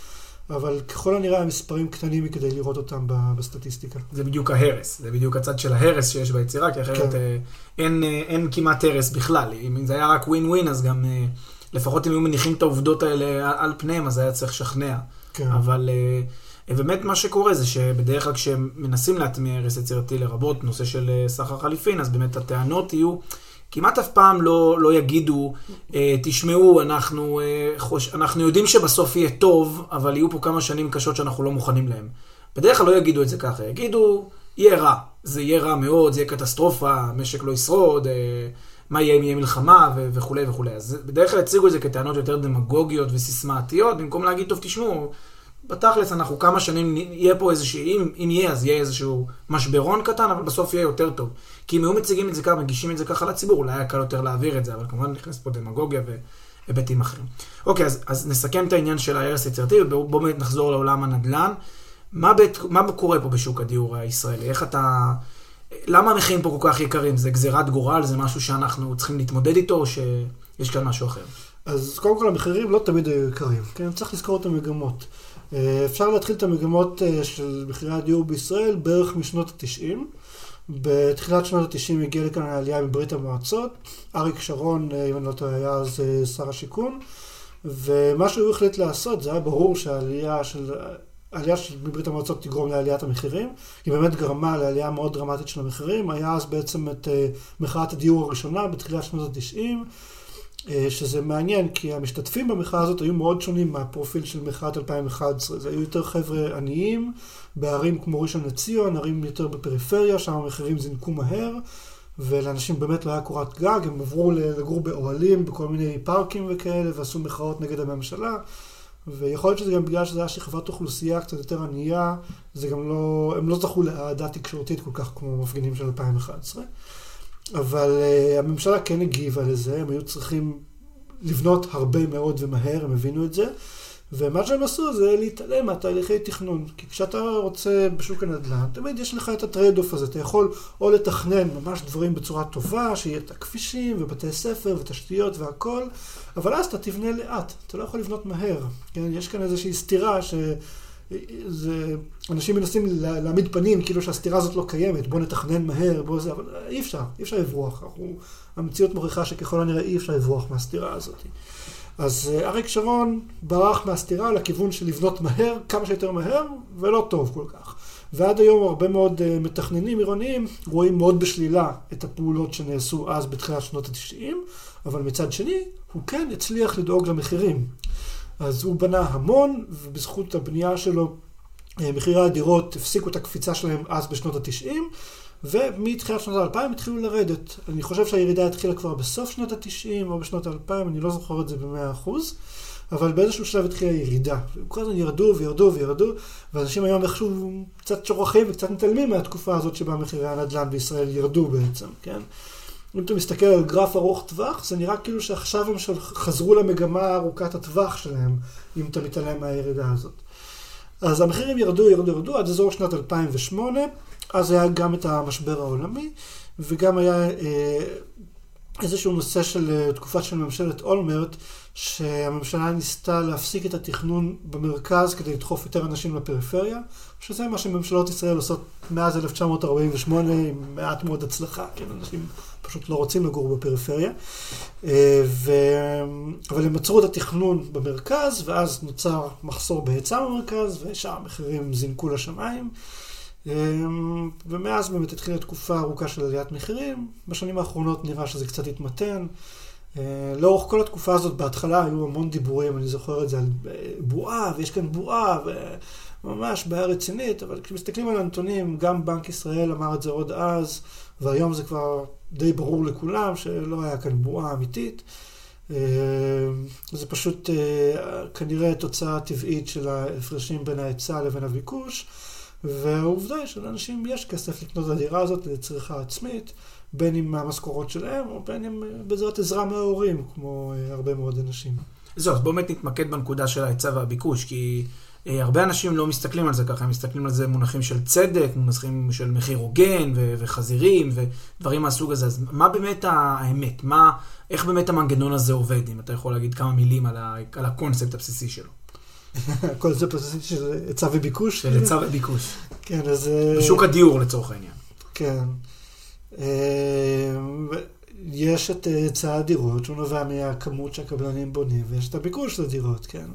Speaker 2: אבל ככל הנראה המספרים קטנים מכדי לראות אותם בסטטיסטיקה.
Speaker 1: זה בדיוק ההרס, זה בדיוק הצד של ההרס שיש ביצירה, כי אחרת כן. אה, אין, אה, אין כמעט הרס בכלל. אם זה היה רק ווין ווין, אז גם לפחות אם היו מניחים את העובדות האלה על פניהם, אז היה צריך לשכנע. כן. אבל באמת מה שקורה זה שבדרך כלל כשמנסים להטמיע הרס יצירתי לרבות נושא של סחר חליפין, אז באמת הטענות יהיו... כמעט אף פעם לא, לא יגידו, אה, תשמעו, אנחנו, אה. אנחנו יודעים שבסוף יהיה טוב, אבל יהיו פה כמה שנים קשות שאנחנו לא מוכנים להם. בדרך כלל לא יגידו את זה ככה, יגידו, יהיה רע. זה יהיה רע מאוד, זה יהיה קטסטרופה, המשק לא ישרוד, אה, מה יהיה אם יהיה מלחמה ו- וכולי וכולי. אז בדרך כלל הציגו את זה כטענות יותר דמגוגיות וסיסמאתיות, במקום להגיד, טוב, תשמעו, בתכלס אנחנו כמה שנים, יהיה פה איזשהו, אם, אם יהיה, אז יהיה איזשהו משברון קטן, אבל בסוף יהיה יותר טוב. כי אם היו מציגים את זה ככה, מגישים את זה ככה לציבור, אולי היה קל יותר להעביר את זה, אבל כמובן נכנס פה דמגוגיה והיבטים אחרים. אוקיי, אז, אז נסכם את העניין של ההרס היצירתי, ובואו נחזור לעולם הנדל"ן. מה, בית, מה קורה פה בשוק הדיור הישראלי? איך אתה... למה המחירים פה כל כך יקרים? זה גזירת גורל? זה משהו שאנחנו צריכים להתמודד איתו, או שיש כאן משהו אחר?
Speaker 2: אז קודם כל המחירים לא תמיד היו יקרים, כן? צריך לזכור את המגמות. אה, אפשר להתחיל את המגמות אה, של מחירי הדיור בישראל בערך משנות ה-90. בתחילת שנות ה-90 הגיע לכאן העלייה מברית המועצות. אריק שרון, אה, אם אני לא טועה, היה אז שר השיכון. ומה שהוא החליט לעשות, זה היה ברור שהעלייה של... העלייה של מברית המועצות תגרום לעליית המחירים. היא באמת גרמה לעלייה מאוד דרמטית של המחירים. היה אז בעצם את מחאת הדיור הראשונה בתחילת שנות ה-90. אה, שזה מעניין, כי המשתתפים במחאה הזאת היו מאוד שונים מהפרופיל של מחאת 2011. זה היו יותר חבר'ה עניים, בערים כמו ראשון לציון, ערים יותר בפריפריה, שם המחירים זינקו מהר, ולאנשים באמת לא היה קורת גג, הם עברו לגור באוהלים, בכל מיני פארקים וכאלה, ועשו מחאות נגד הממשלה. ויכול להיות שזה גם בגלל שזה היה שכבת אוכלוסייה קצת יותר ענייה, זה גם לא, הם לא זכו לאהדה תקשורתית כל כך כמו מפגינים של 2011. אבל אה, הממשלה כן הגיבה לזה, הם היו צריכים לבנות הרבה מאוד ומהר, הם הבינו את זה. ומה שהם עשו זה להתעלם מהתהליכי תכנון. כי כשאתה רוצה בשוק הנדל"ן, תמיד יש לך את ה trade-off הזה. אתה יכול או לתכנן ממש דברים בצורה טובה, שיהיה את הכבישים ובתי ספר ותשתיות והכל, אבל אז אתה תבנה לאט. אתה לא יכול לבנות מהר. כן? יש כאן איזושהי סתירה ש... זה, אנשים מנסים להעמיד פנים כאילו שהסתירה הזאת לא קיימת, בוא נתכנן מהר, בוא זה, אבל אי אפשר, אי אפשר לברוח. אנחנו, המציאות מוכיחה שככל הנראה אי אפשר לברוח מהסתירה הזאת. אז אה, אריק שרון ברח מהסתירה לכיוון של לבנות מהר, כמה שיותר מהר, ולא טוב כל כך. ועד היום הרבה מאוד אה, מתכננים עירוניים רואים מאוד בשלילה את הפעולות שנעשו אז בתחילת שנות ה-90, אבל מצד שני, הוא כן הצליח לדאוג למחירים. אז הוא בנה המון, ובזכות הבנייה שלו, אה, מחירי הדירות הפסיקו את הקפיצה שלהם אז בשנות ה-90, ומתחילת שנות ה-2000 התחילו לרדת. אני חושב שהירידה התחילה כבר בסוף שנות ה-90 או בשנות ה-2000, אני לא זוכר את זה ב-100%, אבל באיזשהו שלב התחילה ירידה. כל הזמן ירדו וירדו וירדו, ואנשים היום איכשהו קצת שוכחים וקצת מתעלמים מהתקופה הזאת שבה מחירי הנדל"ן בישראל ירדו בעצם, כן? אם אתה מסתכל על גרף ארוך טווח, זה נראה כאילו שעכשיו הם חזרו למגמה ארוכת הטווח שלהם, אם אתה מתעלם מהירידה הזאת. אז המחירים ירדו, ירדו, ירדו, עד אזור שנת 2008, אז היה גם את המשבר העולמי, וגם היה אה, איזשהו נושא של אה, תקופה של ממשלת אולמרט, שהממשלה ניסתה להפסיק את התכנון במרכז כדי לדחוף יותר אנשים לפריפריה, שזה מה שממשלות ישראל עושות מאז 1948 עם מעט מאוד הצלחה, כן, אנשים פשוט לא רוצים לגור בפריפריה. אה, ו... אבל הם עצרו את התכנון במרכז, ואז נוצר מחסור בהיצע במרכז, ושאר המחירים זינקו לשמיים. אמ, ומאז באמת התחילה תקופה ארוכה של עליית מחירים. בשנים האחרונות נראה שזה קצת התמתן. אה, לאורך כל התקופה הזאת, בהתחלה היו המון דיבורים, אני זוכר את זה על אה, בועה, ויש כאן בועה, וממש בעיה רצינית, אבל כשמסתכלים על הנתונים, גם בנק ישראל אמר את זה עוד אז, והיום זה כבר די ברור לכולם שלא היה כאן בועה אמיתית. אה, זה פשוט כנראה תוצאה טבעית של ההפרשים בין ההיצע לבין הביקוש. והעובדה היא שלאנשים יש כסף לקנות את הדירה הזאת לצריכה עצמית, בין אם מהמשכורות שלהם, או בין אם בעזרת עזרה מההורים, כמו אה, הרבה מאוד אנשים.
Speaker 1: זהו, אז בואו באמת נתמקד בנקודה של ההיצע והביקוש, כי אה, הרבה אנשים לא מסתכלים על זה ככה, הם מסתכלים על זה מונחים של צדק, מונחים של מחיר הוגן ו- וחזירים ודברים מהסוג הזה. אז מה באמת האמת? מה, איך באמת המנגנון הזה עובד, אם אתה יכול להגיד כמה מילים על, ה- על הקונספט הבסיסי שלו?
Speaker 2: זה פרססית של היצע וביקוש.
Speaker 1: של היצע וביקוש.
Speaker 2: כן, אז... אה,
Speaker 1: בשוק הדיור לצורך העניין.
Speaker 2: כן. אה, יש את היצע הדירות, שהוא נובע מהכמות שהקבלנים בונים, ויש את הביקוש לדירות, כן.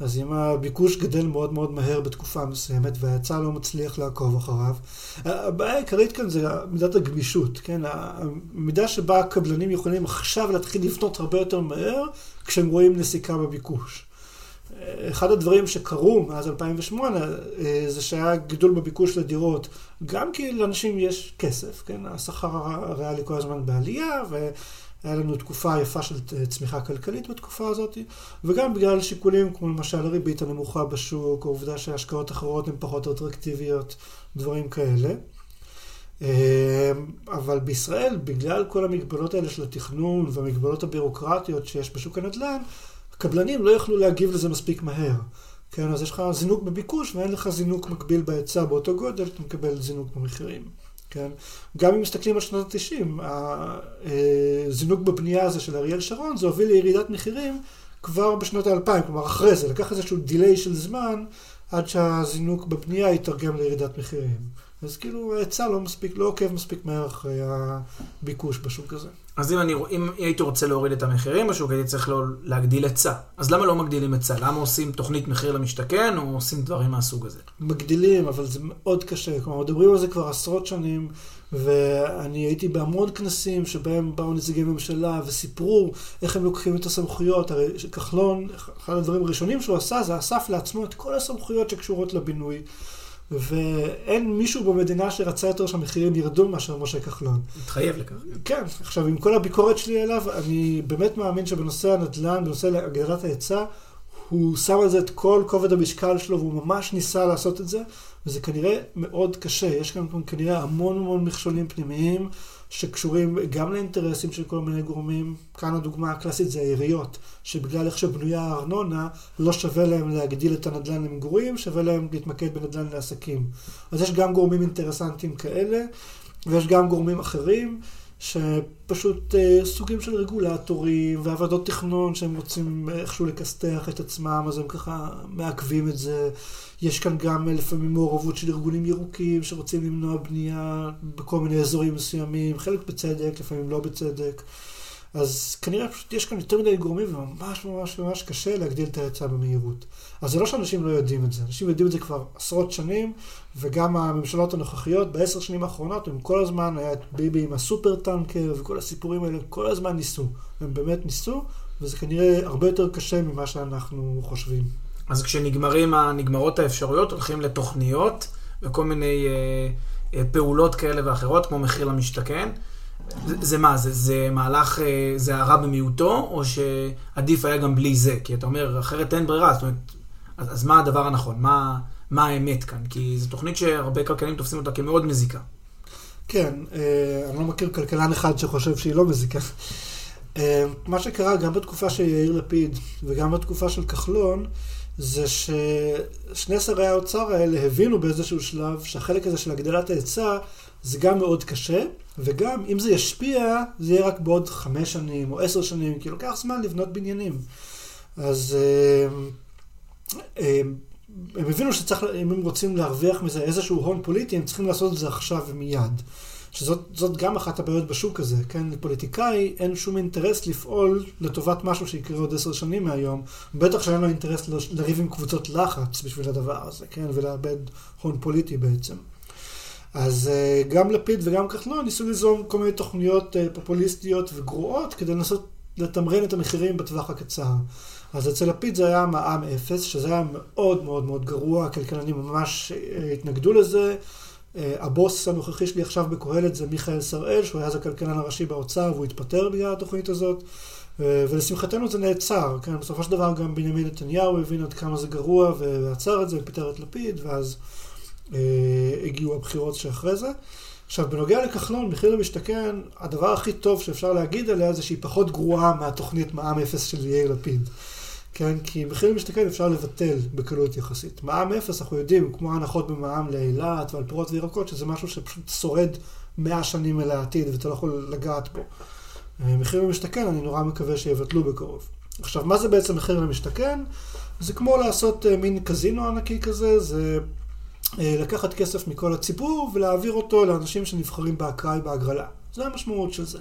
Speaker 2: אז אם הביקוש גדל מאוד מאוד מהר בתקופה מסוימת, וההיצע לא מצליח לעקוב אחריו, הבעיה העיקרית כאן זה מידת הגמישות, כן? המידה שבה הקבלנים יכולים עכשיו להתחיל לבנות הרבה יותר מהר, כשהם רואים נסיקה בביקוש. אחד הדברים שקרו מאז 2008 אה, זה שהיה גידול בביקוש לדירות, גם כי לאנשים יש כסף, כן? השכר הריאלי כל הזמן בעלייה, והיה לנו תקופה יפה של צמיחה כלכלית בתקופה הזאת, וגם בגלל שיקולים כמו למשל הריבית הנמוכה בשוק, העובדה שהשקעות אחרות הן פחות אטרקטיביות, דברים כאלה. אה, אבל בישראל, בגלל כל המגבלות האלה של התכנון והמגבלות הבירוקרטיות שיש בשוק הנדל"ן, הקבלנים לא יכלו להגיב לזה מספיק מהר. כן, אז יש לך זינוק בביקוש ואין לך זינוק מקביל בהיצע באותו גודל, אתה מקבל זינוק במחירים. כן? גם אם מסתכלים על שנות ה-90, הזינוק בבנייה הזה של אריאל שרון, זה הוביל לירידת מחירים כבר בשנות ה-2000, כלומר אחרי זה, לקח איזשהו דיליי של זמן עד שהזינוק בבנייה יתרגם לירידת מחירים. אז כאילו ההיצע לא מספיק, לא עוקב מספיק מהר אחרי הביקוש בשוק הזה.
Speaker 1: אז אם, אני, אם הייתי רוצה להוריד את המחירים בשוק, הייתי צריך לא, להגדיל היצע. אז למה לא מגדילים היצע? למה עושים תוכנית מחיר למשתכן, או עושים דברים מהסוג הזה?
Speaker 2: מגדילים, אבל זה מאוד קשה. כלומר, מדברים על זה כבר עשרות שנים, ואני הייתי בהמון כנסים שבהם באו נציגי ממשלה וסיפרו איך הם לוקחים את הסמכויות. הרי כחלון, אחד הדברים הראשונים שהוא עשה, זה אסף לעצמו את כל הסמכויות שקשורות לבינוי. ואין מישהו במדינה שרצה יותר שהמחירים ירדו מאשר משה כחלון.
Speaker 1: התחייב לכך.
Speaker 2: כן, עכשיו עם כל הביקורת שלי אליו, אני באמת מאמין שבנושא הנדל"ן, בנושא הגדלת ההיצע, הוא שם על זה את כל כובד המשקל שלו, והוא ממש ניסה לעשות את זה, וזה כנראה מאוד קשה. יש כאן כנראה המון המון מכשולים פנימיים. שקשורים גם לאינטרסים של כל מיני גורמים. כאן הדוגמה הקלאסית זה העיריות, שבגלל איך שבנויה הארנונה, לא שווה להם להגדיל את הנדל"ן למגורים, שווה להם להתמקד בנדל"ן לעסקים. אז יש גם גורמים אינטרסנטיים כאלה, ויש גם גורמים אחרים. שפשוט אה, סוגים של רגולטורים ועבודות תכנון שהם רוצים איכשהו לכסתח את עצמם, אז הם ככה מעכבים את זה. יש כאן גם לפעמים מעורבות של ארגונים ירוקים שרוצים למנוע בנייה בכל מיני אזורים מסוימים, חלק בצדק, לפעמים לא בצדק. אז כנראה פשוט יש כאן יותר מדי גורמים וממש ממש ממש קשה להגדיל את ההיצע במהירות. אז זה לא שאנשים לא יודעים את זה, אנשים יודעים את זה כבר עשרות שנים, וגם הממשלות הנוכחיות בעשר שנים האחרונות, הם כל הזמן, היה את ביבי עם הסופר טנקר וכל הסיפורים האלה, כל הזמן ניסו. הם באמת ניסו, וזה כנראה הרבה יותר קשה ממה שאנחנו חושבים.
Speaker 1: אז כשנגמרים, נגמרות האפשרויות, הולכים לתוכניות וכל מיני אה, אה, פעולות כאלה ואחרות, כמו מחיר למשתכן. זה, מה, זה, זה מהלך, אה, זה הרע במיעוטו, או שעדיף היה גם בלי זה? כי אתה אומר, אחרת אין ברירה, זאת אומרת, אז, אז מה הדבר הנכון? מה, מה האמת כאן? כי זו תוכנית שהרבה כלכלנים תופסים אותה כמאוד מזיקה.
Speaker 2: כן, אה, אני לא מכיר כלכלן אחד שחושב שהיא לא מזיקה. אה, מה שקרה גם בתקופה של יאיר לפיד וגם בתקופה של כחלון, זה ששני שרי האוצר האלה הבינו באיזשהו שלב שהחלק הזה של הגדלת ההיצע זה גם מאוד קשה, וגם אם זה ישפיע, זה יהיה רק בעוד חמש שנים או עשר שנים, כי לוקח זמן לבנות בניינים. אז אה, אה, הם הבינו שצריך, אם הם רוצים להרוויח מזה איזשהו הון פוליטי, הם צריכים לעשות את זה עכשיו ומיד. שזאת גם אחת הבעיות בשוק הזה, כן? לפוליטיקאי אין שום אינטרס לפעול לטובת משהו שיקרה עוד עשר שנים מהיום. בטח שאין לו אינטרס לריב עם קבוצות לחץ בשביל הדבר הזה, כן? ולאבד הון פוליטי בעצם. אז אה, גם לפיד וגם כחלון ניסו ליזום כל מיני תוכניות אה, פופוליסטיות וגרועות כדי לנסות לתמרן את המחירים בטווח הקצר. אז אצל לפיד זה היה מע"מ אפס, שזה היה מאוד מאוד מאוד גרוע, הכלכלנים ממש אה, התנגדו לזה. הבוס הנוכחי שלי עכשיו בקהלת זה מיכאל שראל, שהוא היה אז הכלכלן הראשי באוצר והוא התפטר בגלל התוכנית הזאת. ולשמחתנו זה נעצר, כן? בסופו של דבר גם בנימין נתניהו הבין עד כמה זה גרוע ועצר את זה ופיטר את לפיד, ואז הגיעו הבחירות שאחרי זה. עכשיו, בנוגע לכחלון, מחיר למשתכן, הדבר הכי טוב שאפשר להגיד עליה זה שהיא פחות גרועה מהתוכנית מע"מ אפס של יאיר לפיד. כן, כי מחיר למשתכן אפשר לבטל בקלות יחסית. מע"מ אפס, אנחנו יודעים, כמו הנחות במע"מ לאילת ועל פירות וירקות, שזה משהו שפשוט שורד מאה שנים אל העתיד ואתה לא יכול לגעת בו. אה, מחיר למשתכן, אני נורא מקווה שיבטלו בקרוב. עכשיו, מה זה בעצם מחיר למשתכן? זה כמו לעשות אה, מין קזינו ענקי כזה, זה אה, לקחת כסף מכל הציבור ולהעביר אותו לאנשים שנבחרים באקראי בהגרלה. זה המשמעות של זה.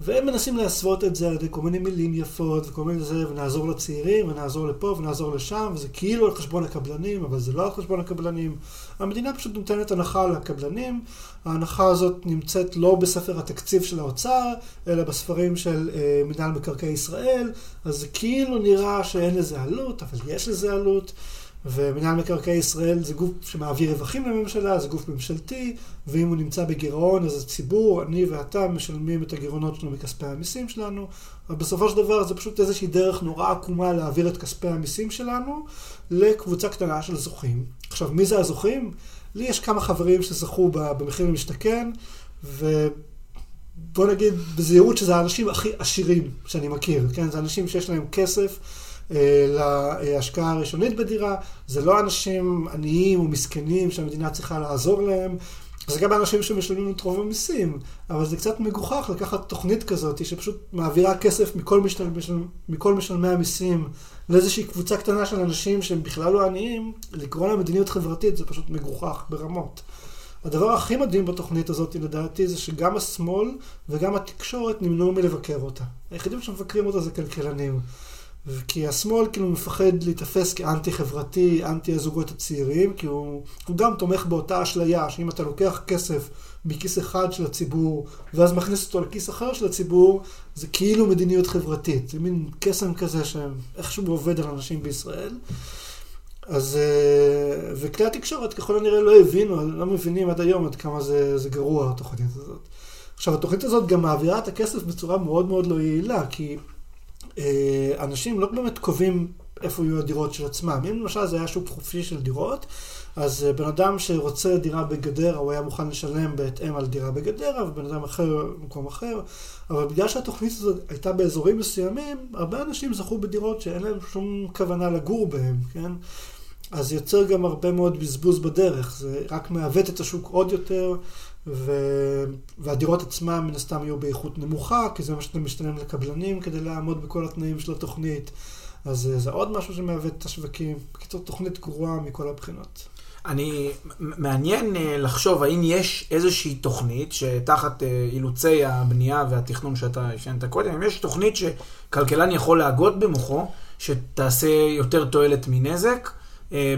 Speaker 2: והם מנסים להסוות את זה על ידי כל מיני מילים יפות וכל מיני זה, ונעזור לצעירים, ונעזור לפה ונעזור לשם, וזה כאילו על חשבון הקבלנים, אבל זה לא על חשבון הקבלנים. המדינה פשוט נותנת הנחה לקבלנים, ההנחה הזאת נמצאת לא בספר התקציב של האוצר, אלא בספרים של אה, מנהל מקרקעי ישראל, אז זה כאילו נראה שאין לזה עלות, אבל יש לזה עלות. ומנהל מקרקעי ישראל זה גוף שמעביר רווחים לממשלה, זה גוף ממשלתי, ואם הוא נמצא בגירעון אז הציבור, אני ואתה, משלמים את הגירעונות שלנו מכספי המיסים שלנו, אבל בסופו של דבר זה פשוט איזושהי דרך נורא עקומה להעביר את כספי המיסים שלנו לקבוצה קטנה של זוכים. עכשיו, מי זה הזוכים? לי יש כמה חברים שזכו במחיר למשתכן, ובוא נגיד בזהירות שזה האנשים הכי עשירים שאני מכיר, כן? זה אנשים שיש להם כסף. אה, להשקעה הראשונית בדירה, זה לא אנשים עניים או מסכנים שהמדינה צריכה לעזור להם, זה גם אנשים שמשלמים את רוב המיסים, אבל זה קצת מגוחך לקחת תוכנית כזאת שפשוט מעבירה כסף מכל, משל, מכל משלמי המיסים לאיזושהי קבוצה קטנה של אנשים שהם בכלל לא עניים, לקרוא להם מדיניות חברתית זה פשוט מגוחך ברמות. הדבר הכי מדהים בתוכנית הזאת, לדעתי, זה שגם השמאל וגם התקשורת נמנעו מלבקר אותה. היחידים שמבקרים אותה זה כלכלנים. כי השמאל כאילו מפחד להיתפס כאנטי חברתי, אנטי הזוגות הצעירים, כי הוא, הוא גם תומך באותה אשליה, שאם אתה לוקח כסף מכיס אחד של הציבור, ואז מכניס אותו לכיס אחר של הציבור, זה כאילו מדיניות חברתית. זה מין קסם כזה שאיכשהו עובד על אנשים בישראל. אז, אה, וכלי התקשורת ככל הנראה לא הבינו, לא מבינים עד היום עד כמה זה, זה גרוע התוכנית הזאת. עכשיו, התוכנית הזאת גם מעבירה את הכסף בצורה מאוד מאוד לא יעילה, כי אנשים לא באמת קובעים איפה יהיו הדירות של עצמם. אם למשל זה היה שוק חופשי של דירות, אז אה, בן אדם שרוצה דירה בגדרה, הוא היה מוכן לשלם בהתאם על דירה בגדרה, ובן אדם אחר במקום אחר. אבל בגלל שהתוכנית הזאת הייתה באזורים מסוימים, הרבה אנשים זכו בדירות שאין להם שום כוונה לגור בהם, כן? אז יוצר גם הרבה מאוד בזבוז בדרך. זה רק מעוות את השוק עוד יותר, ו... והדירות עצמן מן הסתם יהיו באיכות נמוכה, כי זה מה שאתם משתלם לקבלנים כדי לעמוד בכל התנאים של התוכנית. אז אה, זה עוד משהו שמעוות את השווקים. בקיצור, תוכנית גרועה מכל הבחינות.
Speaker 1: אני, מעניין אה, לחשוב האם יש איזושהי תוכנית שתחת אה, אילוצי הבנייה והתכנון שאתה ישנת קודם, אם יש תוכנית שכלכלן יכול להגות במוחו, שתעשה יותר תועלת מנזק,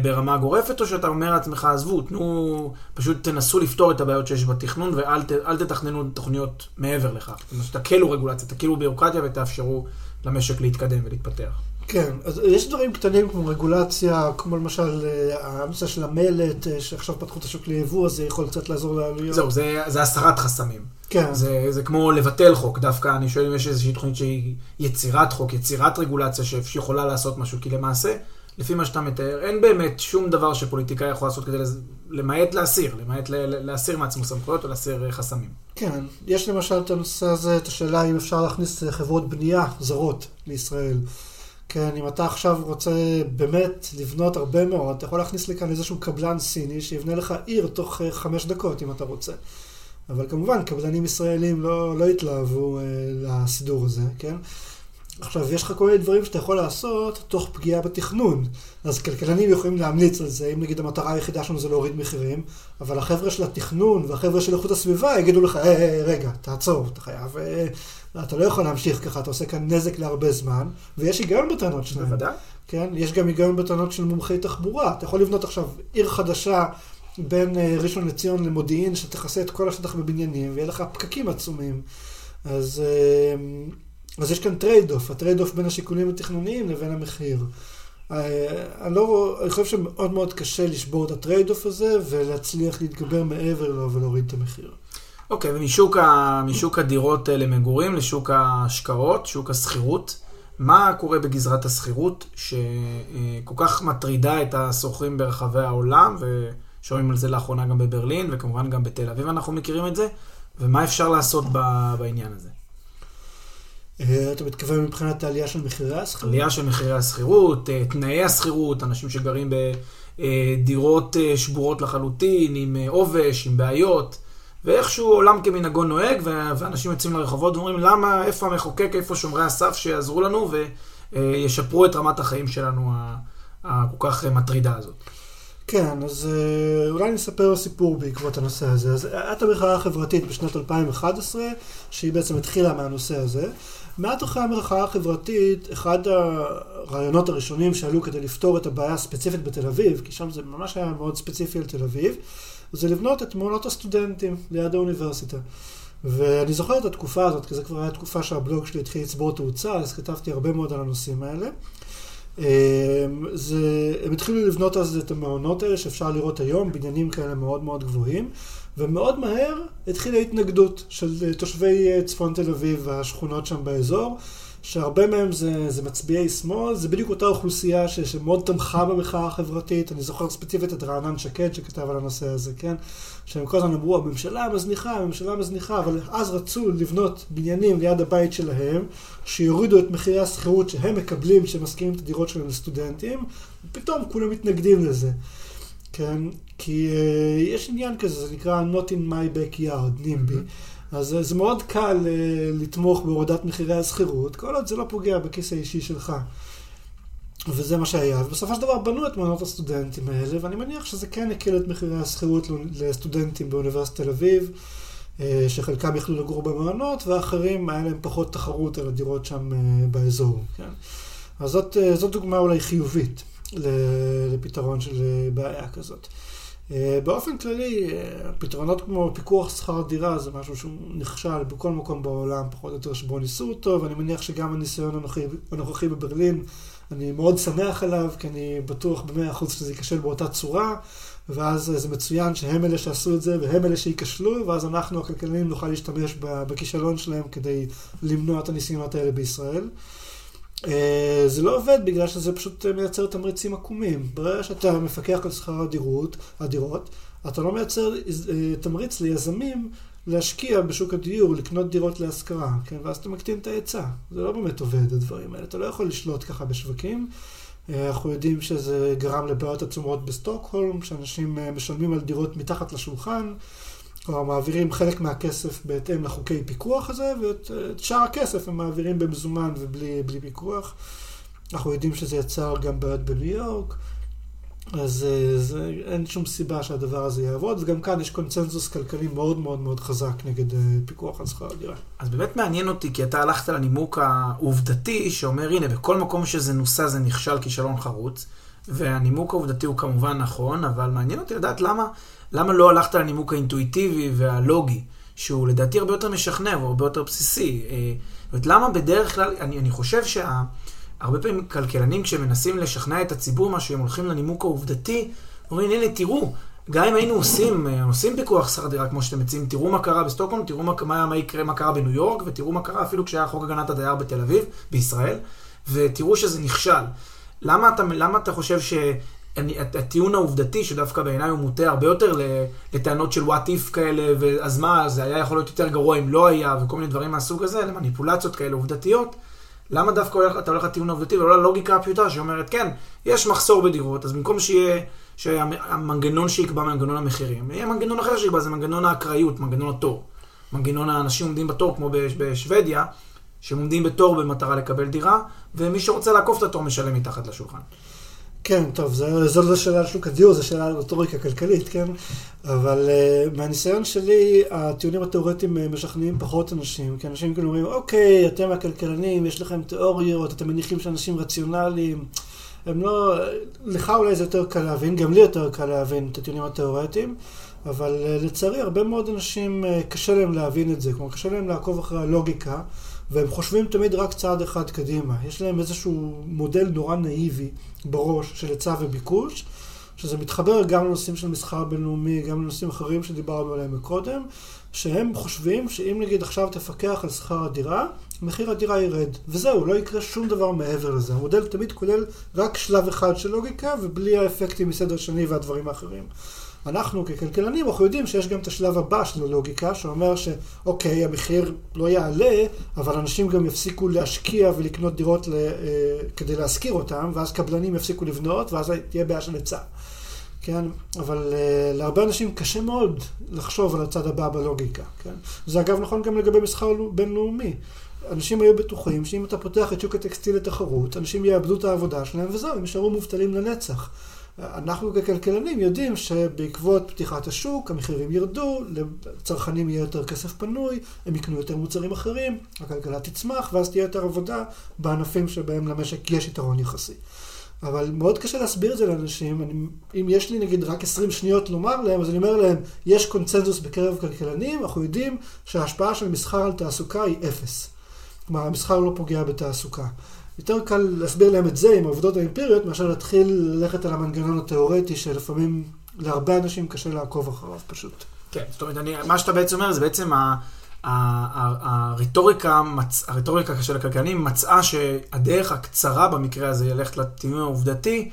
Speaker 1: ברמה גורפת, או שאתה אומר לעצמך, עזבו, תנו, פשוט תנסו לפתור את הבעיות שיש בתכנון, ואל ת, תתכננו תוכניות מעבר לכך. זאת אומרת, תקלו רגולציה, תקלו ביורוקרטיה ותאפשרו למשק להתקדם ולהתפתח.
Speaker 2: כן, אז יש דברים קטנים כמו רגולציה, כמו למשל אה, הנושא של המלט, אה, שעכשיו פתחו את השוק ליבוא, אז זה יכול קצת לעזור לעלויות.
Speaker 1: זהו, זה, זה הסרת חסמים.
Speaker 2: כן.
Speaker 1: זה, זה כמו לבטל חוק, דווקא אני שואל אם יש איזושהי תוכנית שהיא יצירת חוק, יצירת רגולציה שיכולה לעשות משהו, כי למעשה... לפי מה שאתה מתאר, אין באמת שום דבר שפוליטיקאי יכול לעשות כדי למעט להסיר, למעט להסיר מעצמו סמכויות או להסיר אה, חסמים.
Speaker 2: כן, יש למשל את הנושא הזה, את השאלה אם אפשר להכניס אה, חברות בנייה זרות לישראל. כן, אם אתה עכשיו רוצה באמת לבנות הרבה מאוד, אתה יכול להכניס לכאן איזשהו קבלן סיני שיבנה לך עיר תוך אה, חמש דקות אם אתה רוצה. אבל כמובן, קבלנים ישראלים לא, לא התלהבו אה, לסידור הזה, כן? עכשיו, יש לך כל מיני דברים שאתה יכול לעשות תוך פגיעה בתכנון. אז כלכלנים יכולים להמליץ על זה, אם נגיד המטרה היחידה שלנו זה להוריד מחירים, אבל החבר'ה של התכנון והחבר'ה של איכות הסביבה יגידו לך, היי, היי, רגע, תעצור, אתה חייב, אה, אתה לא יכול להמשיך ככה, אתה עושה כאן נזק להרבה זמן, ויש היגיון בטענות שלהם.
Speaker 1: בוודאי.
Speaker 2: כן, יש גם היגיון בטענות של מומחי תחבורה. אתה יכול לבנות עכשיו עיר חדשה בין אה, ראשון לציון למודיעין, שתכסה את כל השטח בבניינים, ויהיה לך פקקים עצומים. אז... אה, אז יש כאן trade-off, ה trade-off בין השיקולים התכנוניים לבין המחיר. אה, אני, לא, אני חושב שמאוד מאוד קשה לשבור את ה trade-off הזה ולהצליח להתגבר מעבר לו ולהוריד את המחיר.
Speaker 1: אוקיי, אוקיי, ומשוק ה, משוק הדירות למגורים לשוק ההשקעות, שוק השכירות, מה קורה בגזרת השכירות שכל כך מטרידה את השוכרים ברחבי העולם, ושומעים על זה לאחרונה גם בברלין, וכמובן גם בתל אביב אנחנו מכירים את זה, ומה אפשר לעשות בעניין הזה?
Speaker 2: אה, אתה מתכוון מבחינת העלייה של מחירי השכירות?
Speaker 1: עלייה של מחירי השכירות, אה, תנאי השכירות, אנשים שגרים בדירות אה, שבורות לחלוטין, עם עובש, עם בעיות, ואיכשהו עולם כמנהגו נוהג, ואנשים יוצאים לרחובות ואומרים, למה, איפה המחוקק, איפה שומרי הסף שיעזרו לנו וישפרו את רמת החיים שלנו הכל כך מטרידה הזאת.
Speaker 2: כן, אז אולי נספר סיפור בעקבות הנושא הזה. אז הייתה המחאה החברתית בשנת 2011, שהיא בעצם התחילה מהנושא הזה. מעט אחרי המחאה החברתית, אחד הרעיונות הראשונים שעלו כדי לפתור את הבעיה הספציפית בתל אביב, כי שם זה ממש היה מאוד ספציפי על תל אביב, זה לבנות את מעונות הסטודנטים ליד האוניברסיטה. ואני זוכר את התקופה הזאת, כי זו כבר הייתה תקופה שהבלוג שלי התחיל לצבור תאוצה, אז כתבתי הרבה מאוד על הנושאים האלה. אמ, זה, הם התחילו לבנות אז את המעונות האלה שאפשר לראות היום, בניינים כאלה מאוד מאוד גבוהים. ומאוד מהר התחילה התנגדות של אה, תושבי אה, צפון תל אביב והשכונות שם באזור, שהרבה מהם זה, זה מצביעי שמאל, זה בדיוק אותה אוכלוסייה ש, שמאוד תמכה במחאה החברתית. אני זוכר ספציפית את רענן שקד שכתב על הנושא הזה, כן? שהם כל הזמן אמרו, הממשלה מזניחה, הממשלה מזניחה, אבל אז רצו לבנות בניינים ליד הבית שלהם, שיורידו את מחירי השכירות שהם מקבלים כשהם משכירים את הדירות שלהם לסטודנטים, ופתאום כולם מתנגדים לזה. כן? כי uh, יש עניין כזה, זה נקרא Not in my backyard, נימבי. Mm-hmm. אז uh, זה מאוד קל uh, לתמוך בהורדת מחירי השכירות, כל עוד זה לא פוגע בכיס האישי שלך. וזה מה שהיה. ובסופו של דבר בנו את מעונות הסטודנטים האלה, ואני מניח שזה כן הקל את מחירי השכירות לסטודנטים באוניברסיטת תל אביב, אה, שחלקם יכלו לגור במעונות, ואחרים היה להם פחות תחרות על הדירות שם אה, באזור. כן? אז זאת, אה, זאת דוגמה אולי חיובית לפתרון של בעיה כזאת. באופן כללי, פתרונות כמו פיקוח שכר דירה זה משהו שהוא נכשל בכל מקום בעולם, פחות או יותר שבו ניסו אותו, ואני מניח שגם הניסיון הנוכחי, הנוכחי בברלין אני מאוד שמח עליו, כי אני בטוח במאה אחוז שזה ייכשל באותה צורה, ואז זה מצוין שהם אלה שעשו את זה, והם אלה שייכשלו, ואז אנחנו, הכלכלנים, נוכל להשתמש בכישלון שלהם כדי למנוע את הניסיונות האלה בישראל. אה, זה לא עובד בגלל שזה פשוט מייצר תמריצים עקומים. ברגע שאתה מפקח על שכר הדירות, הדירות, אתה לא מייצר אה, תמריץ ליזמים להשקיע בשוק הדיור, לקנות דירות להשכרה, כן? ואז אתה מקטין את ההיצע. זה לא באמת עובד, הדברים האלה. אתה לא יכול לשלוט ככה בשווקים. אה, אנחנו יודעים שזה גרם לבעיות עצומות בסטוקהולם, שאנשים אה, משלמים על דירות מתחת לשולחן, כלומר מעבירים חלק מהכסף בהתאם לחוקי פיקוח הזה, ואת שאר הכסף הם מעבירים במזומן ובלי פיקוח. אנחנו יודעים שזה יצר גם בעיות בניו יורק. אז אה, זה, אין שום סיבה שהדבר הזה יעבוד, וגם כאן יש קונצנזוס כלכלי מאוד מאוד מאוד חזק נגד אה, פיקוח על שכר הדירה.
Speaker 1: אז באמת מעניין אותי, כי אתה הלכת לנימוק העובדתי שאומר, הנה, בכל מקום שזה נוסע זה נכשל כישלון חרוץ, והנימוק העובדתי הוא כמובן נכון, אבל מעניין אותי לדעת למה, למה לא הלכת לנימוק האינטואיטיבי והלוגי, שהוא לדעתי הרבה יותר משכנע והרבה יותר בסיסי. אה, זאת אומרת, למה בדרך כלל, אני, אני חושב שה... הרבה פעמים כלכלנים כשמנסים לשכנע את הציבור משהו, הם הולכים לנימוק העובדתי, אומרים, הנה, תראו, גם אם היינו עושים, אה, עושים פיקוח שכר דירה כמו שאתם מציעים, תראו מה קרה בסטוקהולם, תראו מה, מה, מה יקרה, מה קרה בניו יורק, ותראו מה קרה אפילו כשהיה חוק הגנת הדייר בתל אביב, בישראל, ותראו שזה נכשל. למה אתה, למה אתה חושב שהטיעון העובדתי, שדווקא בעיניי הוא מוטה הרבה יותר לטענות של what if כאלה, ואז מה, זה היה יכול להיות יותר גרוע אם לא היה, וכל מיני דברים מהסוג הזה, למניפולציות כאלה עובדתיות, למה דווקא הולך, אתה הולך לטיעון העובדתי ולא ללוגיקה הפשוטה שאומרת, כן, יש מחסור בדירות, אז במקום שיהיה, שהמנגנון שיקבע מנגנון המחירים, יהיה מנגנון אחר שיקבע, זה מנגנון האקראיות, מנגנון התור. מנגנון האנשים עומדים בתור, כמו בשוודיה, שהם עומדים בתור במטרה לקבל דירה, ומי שרוצה לעקוף את התור משלם מתחת לשולחן.
Speaker 2: כן, טוב, זו לא שאלה על שוק הדיור, זו שאלה על רטוריקה כלכלית, כן? אבל uh, מהניסיון שלי, הטיעונים התיאורטיים uh, משכנעים פחות אנשים, כי אנשים כאילו אומרים, אוקיי, אתם הכלכלנים, יש לכם תיאוריות, אתם מניחים שאנשים רציונליים. הם לא, לך אולי זה יותר קל להבין, גם לי יותר קל להבין את הטיעונים התיאורטיים, אבל uh, לצערי הרבה מאוד אנשים uh, קשה להם להבין את זה, כלומר קשה להם לעקוב אחרי הלוגיקה. והם חושבים תמיד רק צעד אחד קדימה. יש להם איזשהו מודל נורא נאיבי בראש של היצע וביקוש, שזה מתחבר גם לנושאים של מסחר בינלאומי, גם לנושאים אחרים שדיברנו עליהם מקודם, שהם חושבים שאם נגיד עכשיו תפקח על שכר הדירה, מחיר הדירה ירד. וזהו, לא יקרה שום דבר מעבר לזה. המודל תמיד כולל רק שלב אחד של לוגיקה, ובלי האפקטים מסדר שני והדברים האחרים. אנחנו ככלכלנים, אנחנו יודעים שיש גם את השלב הבא של הלוגיקה, שאומר שאוקיי, המחיר לא יעלה, אבל אנשים גם יפסיקו להשקיע ולקנות דירות ל, אה, כדי להשכיר אותם, ואז קבלנים יפסיקו לבנות, ואז תהיה בעיה של היצע. כן? אבל uh, להרבה אנשים קשה מאוד לחשוב על הצד הבא בלוגיקה, כן? זה אגב נכון גם לגבי מסחר בינלאומי. אנשים היו בטוחים שאם אתה פותח את שוק הטקסטיל לתחרות, אנשים יאבדו את העבודה שלהם וזהו, הם יישארו מובטלים לנצח. אנחנו ככלכלנים יודעים שבעקבות פתיחת השוק המחירים ירדו, לצרכנים יהיה יותר כסף פנוי, הם יקנו יותר מוצרים אחרים, הכלכלה תצמח ואז תהיה יותר עבודה בענפים שבהם למשק יש יתרון יחסי. אבל מאוד קשה להסביר את זה לאנשים, אני, אם יש לי נגיד רק 20 שניות לומר להם, אז אני אומר להם, יש קונצנזוס בקרב כלכלנים, אנחנו יודעים שההשפעה של מסחר על תעסוקה היא אפס. כלומר, המסחר לא פוגע בתעסוקה. יותר קל להסביר להם את זה עם העובדות האמפיריות, מאשר להתחיל ללכת על המנגנון התיאורטי, שלפעמים להרבה אנשים קשה לעקוב אחריו פשוט.
Speaker 1: כן, זאת אומרת, אני, מה שאתה בעצם אומר זה בעצם. הרטוריקה, הרטוריקה של הכלכלנים מצאה שהדרך הקצרה במקרה הזה היא ללכת לטיעון העובדתי,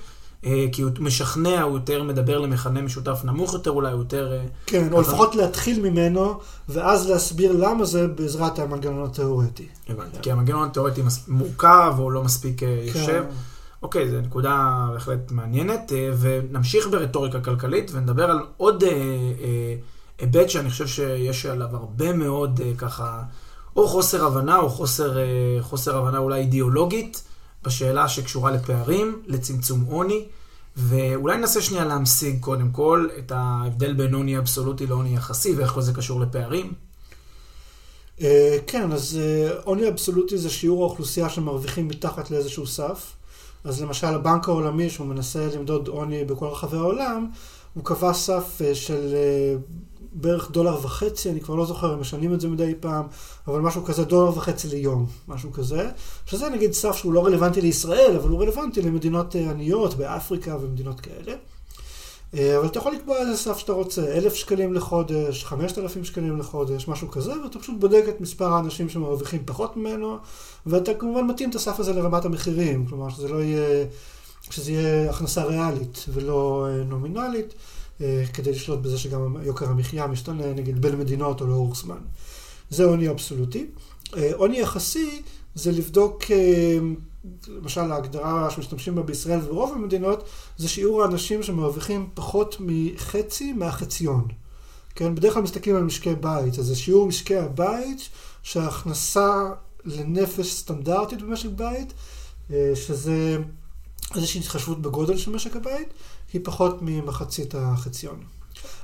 Speaker 1: כי הוא משכנע, הוא יותר מדבר למכנה משותף נמוך יותר אולי, הוא יותר... אה,
Speaker 2: כן, או לפחות להתחיל ממנו, ואז להסביר למה זה בעזרת המנגנון התיאורטי.
Speaker 1: הבנתי, כי המנגנון התיאורטי מורכב, או לא מספיק אה, כן. יושב. אוקיי, זו נקודה בהחלט מעניינת, ונמשיך ברטוריקה כלכלית, ונדבר על עוד היבט שאני חושב שיש עליו הרבה מאוד ככה, או חוסר הבנה, או חוסר, חוסר הבנה אולי אידיאולוגית. בשאלה שקשורה לפערים, לצמצום עוני, ואולי ננסה שנייה להמשיג קודם כל את ההבדל בין עוני אבסולוטי לעוני יחסי, ואיך כל זה קשור לפערים.
Speaker 2: אה, כן, אז אה, עוני אבסולוטי זה שיעור האוכלוסייה שמרוויחים מתחת לאיזשהו סף. אז למשל הבנק העולמי, שהוא מנסה למדוד עוני בכל רחבי העולם, הוא קבע סף אה, של בערך דולר וחצי, אני כבר לא זוכר, הם משנים את זה מדי פעם, אבל משהו כזה, דולר וחצי ליום, משהו כזה. שזה נגיד סף שהוא לא רלוונטי לישראל, אבל הוא רלוונטי למדינות עניות באפריקה ומדינות כאלה. אה, אבל אתה יכול לקבוע איזה סף שאתה רוצה, אלף שקלים לחודש, חמשת אלפים שקלים לחודש, משהו כזה, ואתה פשוט בודק את מספר האנשים שמרוויחים פחות ממנו, ואתה כמובן מתאים את הסף הזה לרמת המחירים, כלומר שזה לא יהיה, שזה יהיה הכנסה ריאלית ולא אה, נומינלית, אה, כדי לשלוט בזה שגם יוקר המחיה משתנה, נגיד בין מדינות או לאורך זמן. זה עוני אבסולוטי. עוני יחסי זה לבדוק למשל ההגדרה שמשתמשים בה בישראל וברוב המדינות, זה שיעור האנשים שמרוויחים פחות מחצי מהחציון. כן, בדרך כלל מסתכלים על משקי בית, אז זה שיעור משקי הבית שההכנסה לנפש סטנדרטית במשק בית, אה, שזה איזושהי התחשבות בגודל של משק הבית, היא פחות ממחצית החציון.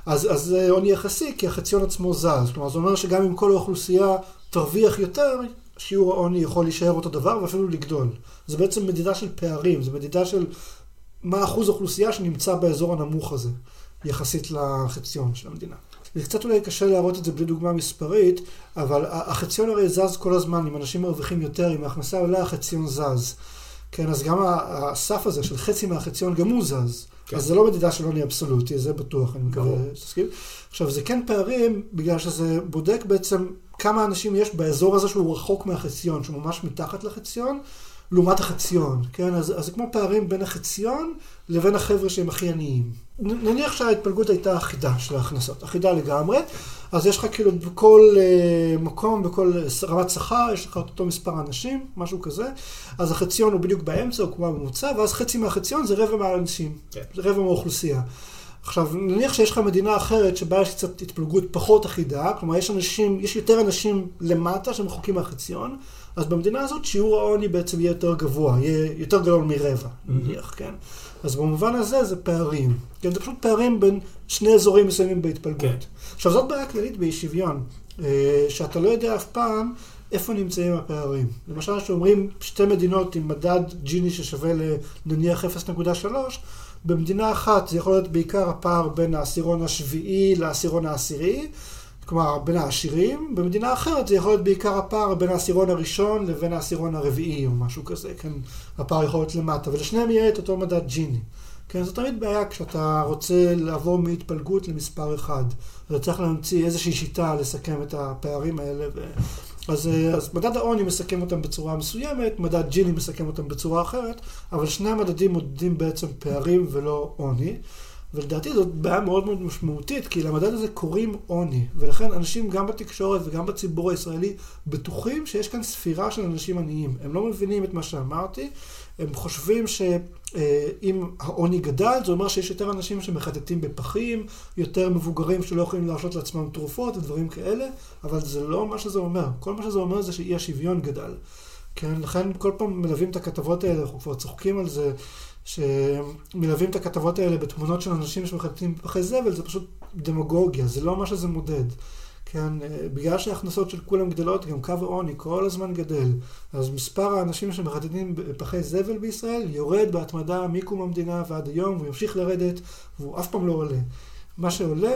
Speaker 2: אז, אז זה עוני יחסי, כי החציון עצמו זז. כלומר, זה אומר שגם אם כל האוכלוסייה תרוויח יותר, שיעור העוני יכול להישאר אותו דבר ואפילו לגדול. זה בעצם מדידה של פערים, זה מדידה של מה אחוז האוכלוסייה שנמצא באזור הנמוך הזה, יחסית לחציון של המדינה. זה קצת אולי קשה להראות את זה בלי דוגמה מספרית, אבל החציון הרי זז כל הזמן, אם אנשים מרוויחים יותר, אם ההכנסה עולה, החציון זז. כן, אז גם הסף הזה של חצי מהחציון גם הוא זז. כן. אז זה לא מדידה של עוני אבסולוטי, זה בטוח, אני מקווה שתסכים. עכשיו, זה כן פערים, בגלל שזה בודק בעצם כמה אנשים יש באזור הזה שהוא רחוק מהחציון, שהוא ממש מתחת לחציון, לעומת החציון, כן? אז, אז זה כמו פערים בין החציון לבין החבר'ה שהם הכי עניים. נניח שההתפלגות הייתה אחידה של ההכנסות, אחידה לגמרי, אז יש לך כאילו בכל uh, מקום, בכל רמת שכר, יש לך אותו מספר אנשים, משהו כזה, אז החציון הוא בדיוק באמצע, הוא כמו הממוצע, ואז חצי מהחציון זה רבע מהאנשים, כן. זה רבע מהאוכלוסייה. עכשיו, נניח שיש לך מדינה אחרת שבה יש קצת התפלגות פחות אחידה, כלומר יש אנשים, יש יותר אנשים למטה שמחוקים מהחציון, אז במדינה הזאת שיעור העוני בעצם יהיה יותר גבוה, יהיה יותר גדול מרבע, נניח, כן? אז במובן הזה זה פערים. כן, זה פשוט פערים בין שני אזורים מסוימים בהתפלגות. כן. עכשיו, זאת בעיה כללית באי שוויון, אה, שאתה לא יודע אף פעם איפה נמצאים הפערים. למשל, כשאומרים שתי מדינות עם מדד ג'יני ששווה לנניח 0.3, במדינה אחת זה יכול להיות בעיקר הפער בין העשירון השביעי לעשירון העשירי, כלומר בין העשירים, במדינה אחרת זה יכול להיות בעיקר הפער בין העשירון הראשון לבין העשירון הרביעי או משהו כזה, כן, הפער יכול להיות למטה, ולשניהם יהיה את אותו מדד ג'יני. כן, זו תמיד בעיה כשאתה רוצה לעבור מהתפלגות למספר אחד. אתה צריך להמציא איזושהי שיטה לסכם את הפערים האלה. ו... אז, אה, אז מדד העוני מסכם אותם בצורה מסוימת, מדד ג'יני מסכם אותם בצורה אחרת, אבל שני המדדים מודדים בעצם פערים ולא עוני. ולדעתי זאת בעיה מאוד מאוד משמעותית, כי למדד הזה קוראים עוני, ולכן אנשים גם בתקשורת וגם בציבור הישראלי בטוחים שיש כאן ספירה של אנשים עניים. הם לא מבינים את מה שאמרתי, הם חושבים שאם העוני גדל, זה אומר שיש יותר אנשים שמחטטים בפחים, יותר מבוגרים שלא יכולים להרשות לעצמם תרופות ודברים כאלה, אבל זה לא מה שזה אומר. כל מה שזה אומר זה שאי השוויון גדל. כן, לכן כל פעם מלווים את הכתבות האלה, אנחנו כבר צוחקים על זה. שמלווים את הכתבות האלה בתמונות של אנשים שמחטטים בפחי זבל, זה פשוט דמגוגיה, זה לא מה שזה מודד. כן, אה, בגלל שההכנסות של כולם גדלות, גם קו העוני כל הזמן גדל. אז מספר האנשים שמחטטים בפחי זבל בישראל יורד בהתמדה מקום המדינה ועד היום, והוא ימשיך לרדת, והוא אף פעם לא עולה. מה שעולה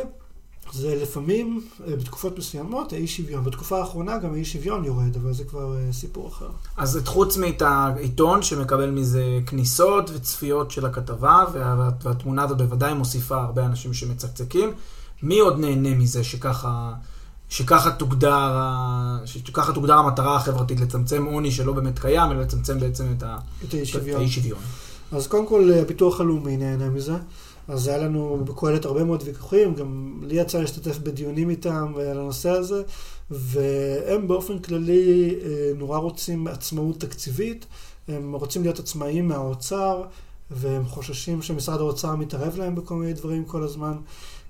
Speaker 2: זה לפעמים, אה, בתקופות מסוימות, האי שוויון. בתקופה האחרונה גם האי שוויון יורד, אבל זה כבר אה, סיפור אחר.
Speaker 1: אז את חוץ מאת העיתון שמקבל מזה כניסות וצפיות של הכתבה, וה, והתמונה הזאת בוודאי מוסיפה הרבה אנשים שמצקצקים, מי עוד נהנה מזה שככה... שככה תוגדר, שככה תוגדר המטרה החברתית, לצמצם עוני שלא באמת קיים, אלא לצמצם בעצם את,
Speaker 2: את האי שוויון. אז קודם כל, הביטוח הלאומי נהנה מזה. אז היה לנו בקהלת הרבה מאוד ויכוחים, גם לי יצא להשתתף בדיונים איתם על הנושא הזה, והם באופן כללי אה, נורא רוצים עצמאות תקציבית, הם רוצים להיות עצמאיים מהאוצר, והם חוששים שמשרד האוצר מתערב להם בכל מיני דברים כל הזמן,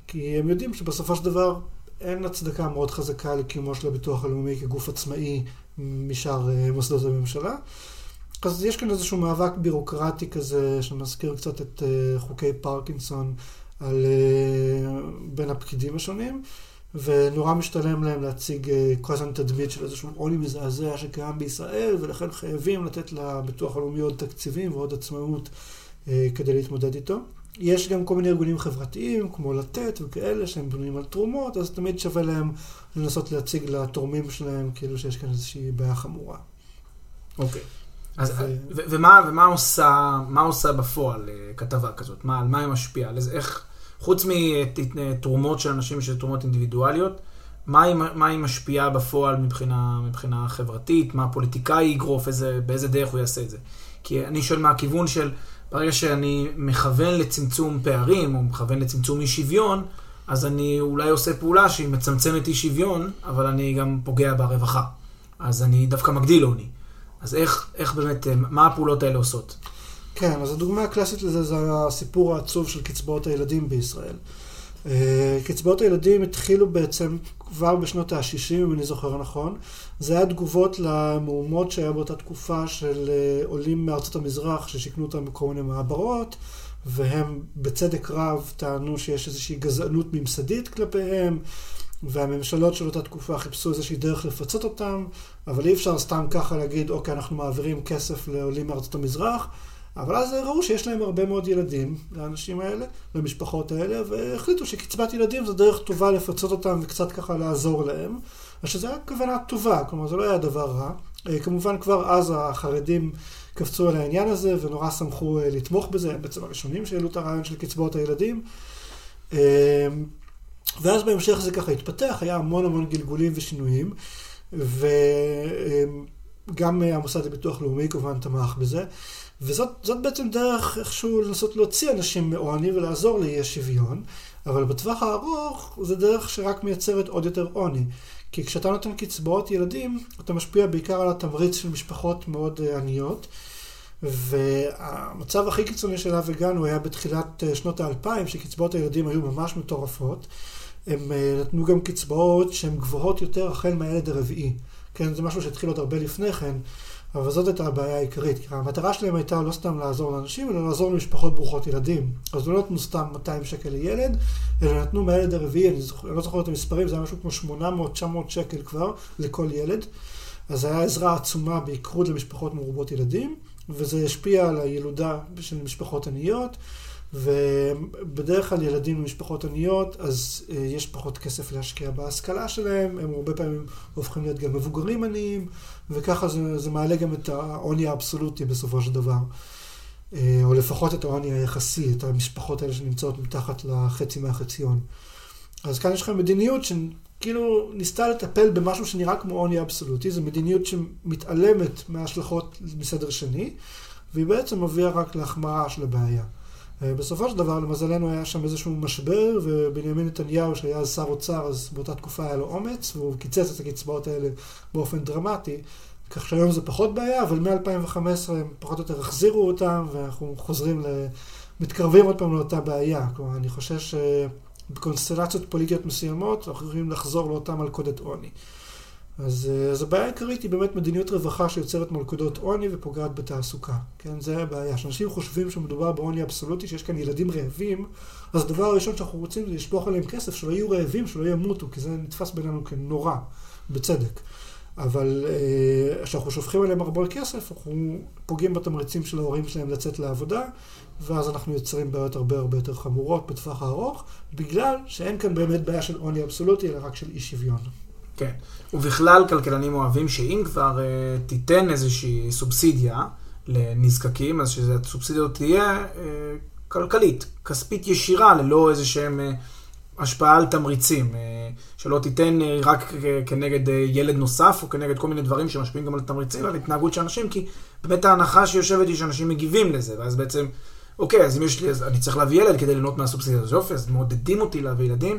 Speaker 2: כי הם יודעים שבסופו של דבר אין הצדקה מאוד חזקה לקיומו של הביטוח הלאומי כגוף עצמאי משאר אה, מוסדות הממשלה. אז יש כאן איזשהו מאבק בירוקרטי כזה, שמזכיר קצת את uh, חוקי פרקינסון על, uh, בין הפקידים השונים, ונורא משתלם להם להציג כל הזמן תדמית של איזשהו עוני מזעזע שקיים בישראל, ולכן חייבים לתת לביטוח הלאומי עוד תקציבים ועוד עצמאות כדי להתמודד איתו. יש גם כל מיני ארגונים חברתיים, כמו לתת וכאלה, שהם בנויים על תרומות, אז תמיד שווה להם לנסות להציג לתורמים שלהם כאילו שיש כאן איזושהי בעיה חמורה.
Speaker 1: אוקיי. אז, ו... ו- ומה, ומה עושה, מה עושה בפועל אה, כתבה כזאת? מה, על מה היא משפיעה? על איך, חוץ מתרומות של אנשים שזה תרומות אינדיבידואליות, מה היא, מה היא משפיעה בפועל מבחינה, מבחינה חברתית? מה הפוליטיקאי יגרוף? איזה, באיזה דרך הוא יעשה את זה? כי אני שואל מהכיוון של, ברגע שאני מכוון לצמצום פערים, או מכוון לצמצום אי שוויון, אז אני אולי עושה פעולה שהיא מצמצמת אי שוויון, אבל אני גם פוגע ברווחה. אז אני דווקא מגדיל עוני. אז איך, איך באמת, מה הפעולות האלה עושות?
Speaker 2: כן, אז הדוגמה הקלאסית לזה זה הסיפור העצוב של קצבאות הילדים בישראל. אה, קצבאות הילדים התחילו בעצם כבר בשנות ה-60, אם אני זוכר נכון. זה היה תגובות למהומות שהיה באותה תקופה של אה, עולים מארצות המזרח ששיכנו אותם בכל מיני מעברות, והם בצדק רב טענו שיש איזושהי גזענות ממסדית כלפיהם, והממשלות של אותה תקופה חיפשו איזושהי דרך לפצות אותם, אבל אי אפשר סתם ככה להגיד, אוקיי, אנחנו מעבירים כסף לעולים מארצות המזרח. אבל אז ראו שיש להם הרבה מאוד ילדים, לאנשים האלה, למשפחות האלה, והחליטו שקצבת ילדים זו דרך טובה לפצות אותם וקצת ככה לעזור להם. אז שזו הייתה כוונה טובה, כלומר זה לא היה דבר רע. אה, כמובן כבר אז החרדים קפצו על העניין הזה ונורא שמחו אה, לתמוך בזה, הם בעצם הראשונים שהעלו את הרעיון של קצבאות הילדים. אה, ואז בהמשך זה ככה התפתח, היה המון המון גלגולים ושינויים, וגם המוסד לביטוח לאומי כמובן תמך בזה. וזאת בעצם דרך איכשהו לנסות להוציא אנשים מעוני ולעזור לאי השוויון, אבל בטווח הארוך זה דרך שרק מייצרת עוד יותר עוני. כי כשאתה נותן קצבאות ילדים, אתה משפיע בעיקר על התמריץ של משפחות מאוד אה, עניות. והמצב הכי קיצוני שאליו הגענו היה בתחילת אה, שנות האלפיים, שקצבאות הילדים היו ממש מטורפות. הם אה, נתנו גם קצבאות שהן גבוהות יותר החל מהילד הרביעי. כן, זה משהו שהתחיל עוד הרבה לפני כן. אבל זאת הייתה הבעיה העיקרית, כי המטרה שלהם הייתה לא סתם לעזור לאנשים, אלא לעזור למשפחות ברוכות ילדים. אז לא נתנו סתם 200 שקל לילד, אלא נתנו מהילד הרביעי, אני, זוכ... אני לא זוכר את המספרים, זה היה משהו כמו 800-900 שקל כבר לכל ילד. אז זו הייתה עזרה עצומה בעיקרות למשפחות מרובות ילדים, וזה השפיע על הילודה של משפחות עניות. ובדרך כלל ילדים ממשפחות עניות, אז uh, יש פחות כסף להשקיע בהשכלה שלהם, הם הרבה פעמים הופכים להיות גם מבוגרים עניים, וככה זה, זה מעלה גם את העוני האבסולוטי בסופו של דבר. Uh, או לפחות את העוני היחסי, את המשפחות האלה שנמצאות מתחת לחצי מהחציון. אז כאן יש לכם מדיניות שכאילו ניסתה לטפל במשהו שנראה כמו עוני אבסולוטי, זו מדיניות שמתעלמת מההשלכות מסדר שני, והיא בעצם מביאה רק להחמרה של הבעיה. אה, בסופו של דבר, למזלנו, היה שם איזשהו משבר, ובנימין נתניהו, שהיה אז שר אוצר, אז באותה תקופה היה לו אומץ, והוא קיצץ את הקצבאות האלה באופן דרמטי. כך שהיום זה פחות בעיה, אבל מ-2015 הם פחות או יותר החזירו אותם, ואנחנו חוזרים, ל... מתקרבים עוד פעם לאותה בעיה. כלומר, אני חושש שבקונסטלציות פוליטיות מסוימות, אנחנו יכולים לחזור לאותה מלכודת עוני. אז, אה, אז הבעיה העיקרית היא באמת מדיניות רווחה שיוצרת מלכודות עוני ופוגעת בתעסוקה. כן, זה הבעיה. כשאנשים חושבים שמדובר בעוני אבסולוטי, שיש כאן ילדים רעבים, אז הדבר הראשון שאנחנו רוצים זה לשפוך עליהם כסף, שלא יהיו רעבים, שלא ימותו, כי זה נתפס בינינו כנורא, בצדק. אבל אה, כשאנחנו שופכים עליהם הרבה כסף, אנחנו פוגעים בתמריצים של ההורים שלהם לצאת לעבודה, ואז אנחנו יוצרים בעיות הרבה הרבה יותר חמורות בטווח הארוך, בגלל שאין כאן באמת בעיה של עוני אבסולוטי, אלא רק של אי שוויון.
Speaker 1: כן. ובכלל כלכלנים אוהבים שאם כבר uh, תיתן איזושהי סובסידיה לנזקקים, אז שהסובסידיה תהיה uh, כלכלית, כספית ישירה, ללא איזה שהם uh, השפעה על תמריצים. Uh, שלא תיתן uh, רק כנגד uh, ילד נוסף, או כנגד כל מיני דברים שמשפיעים גם על תמריצים, על התנהגות של אנשים, כי באמת ההנחה שיושבת היא שאנשים מגיבים לזה, ואז בעצם, אוקיי, אז אם יש לי, אז אני צריך להביא ילד כדי ליהנות מהסובסידיה, יופי, אז מעודדים אותי להביא ילדים.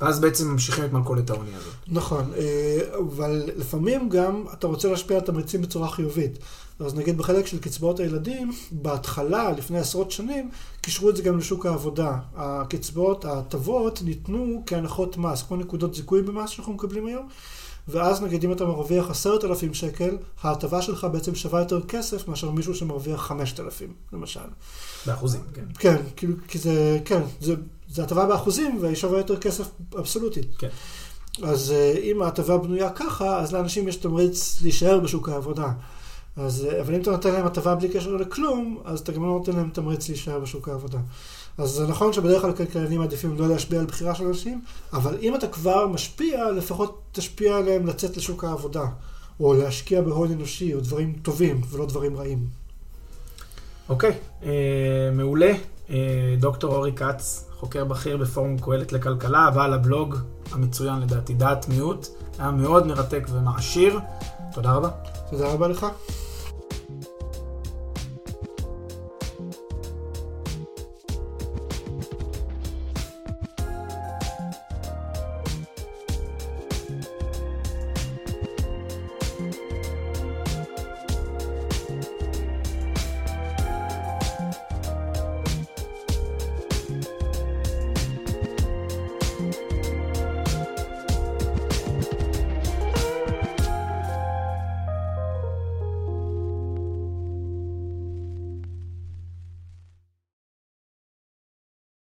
Speaker 1: ואז בעצם ממשיכים את מלכודת העוני הזאת.
Speaker 2: נכון, אה, אבל לפעמים גם אתה רוצה להשפיע על תמריצים בצורה חיובית. אז נגיד בחלק של קצבאות הילדים, בהתחלה, לפני עשרות שנים, קישרו את זה גם לשוק העבודה. הקצבאות, ההטבות, ניתנו כהנחות מס, כמו נקודות זיכוי במס שאנחנו מקבלים היום, ואז נגיד אם אתה מרוויח עשרת אלפים שקל, ההטבה שלך בעצם שווה יותר כסף מאשר מישהו שמרוויח חמשת אלפים, למשל.
Speaker 1: באחוזים, כן.
Speaker 2: כן, כאילו, כי זה, כן, זה, זה הטבה באחוזים והיא שווה יותר כסף אבסולוטית.
Speaker 1: כן.
Speaker 2: אז אה, אם ההטבה בנויה ככה, אז לאנשים יש תמריץ להישאר בשוק העבודה. אז, אה, אבל אם אתה נותן להם הטבה בלי קשר לכלום, אז אתה גם לא נותן להם תמריץ להישאר בשוק העבודה. אז זה נכון שבדרך כלל כלכלנים מעדיפים לא להשפיע על בחירה של אנשים, אבל אם אתה כבר משפיע, לפחות תשפיע עליהם לצאת לשוק העבודה, או להשקיע בהון אנושי, או דברים טובים ולא דברים רעים.
Speaker 1: אוקיי, אה, מעולה. אה, דוקטור אורי כץ, חוקר בכיר בפורום קהלת לכלכלה, בעל הבלוג המצוין לדעתי, דעת מיעוט. היה מאוד מרתק ומעשיר. תודה רבה.
Speaker 2: תודה רבה לך.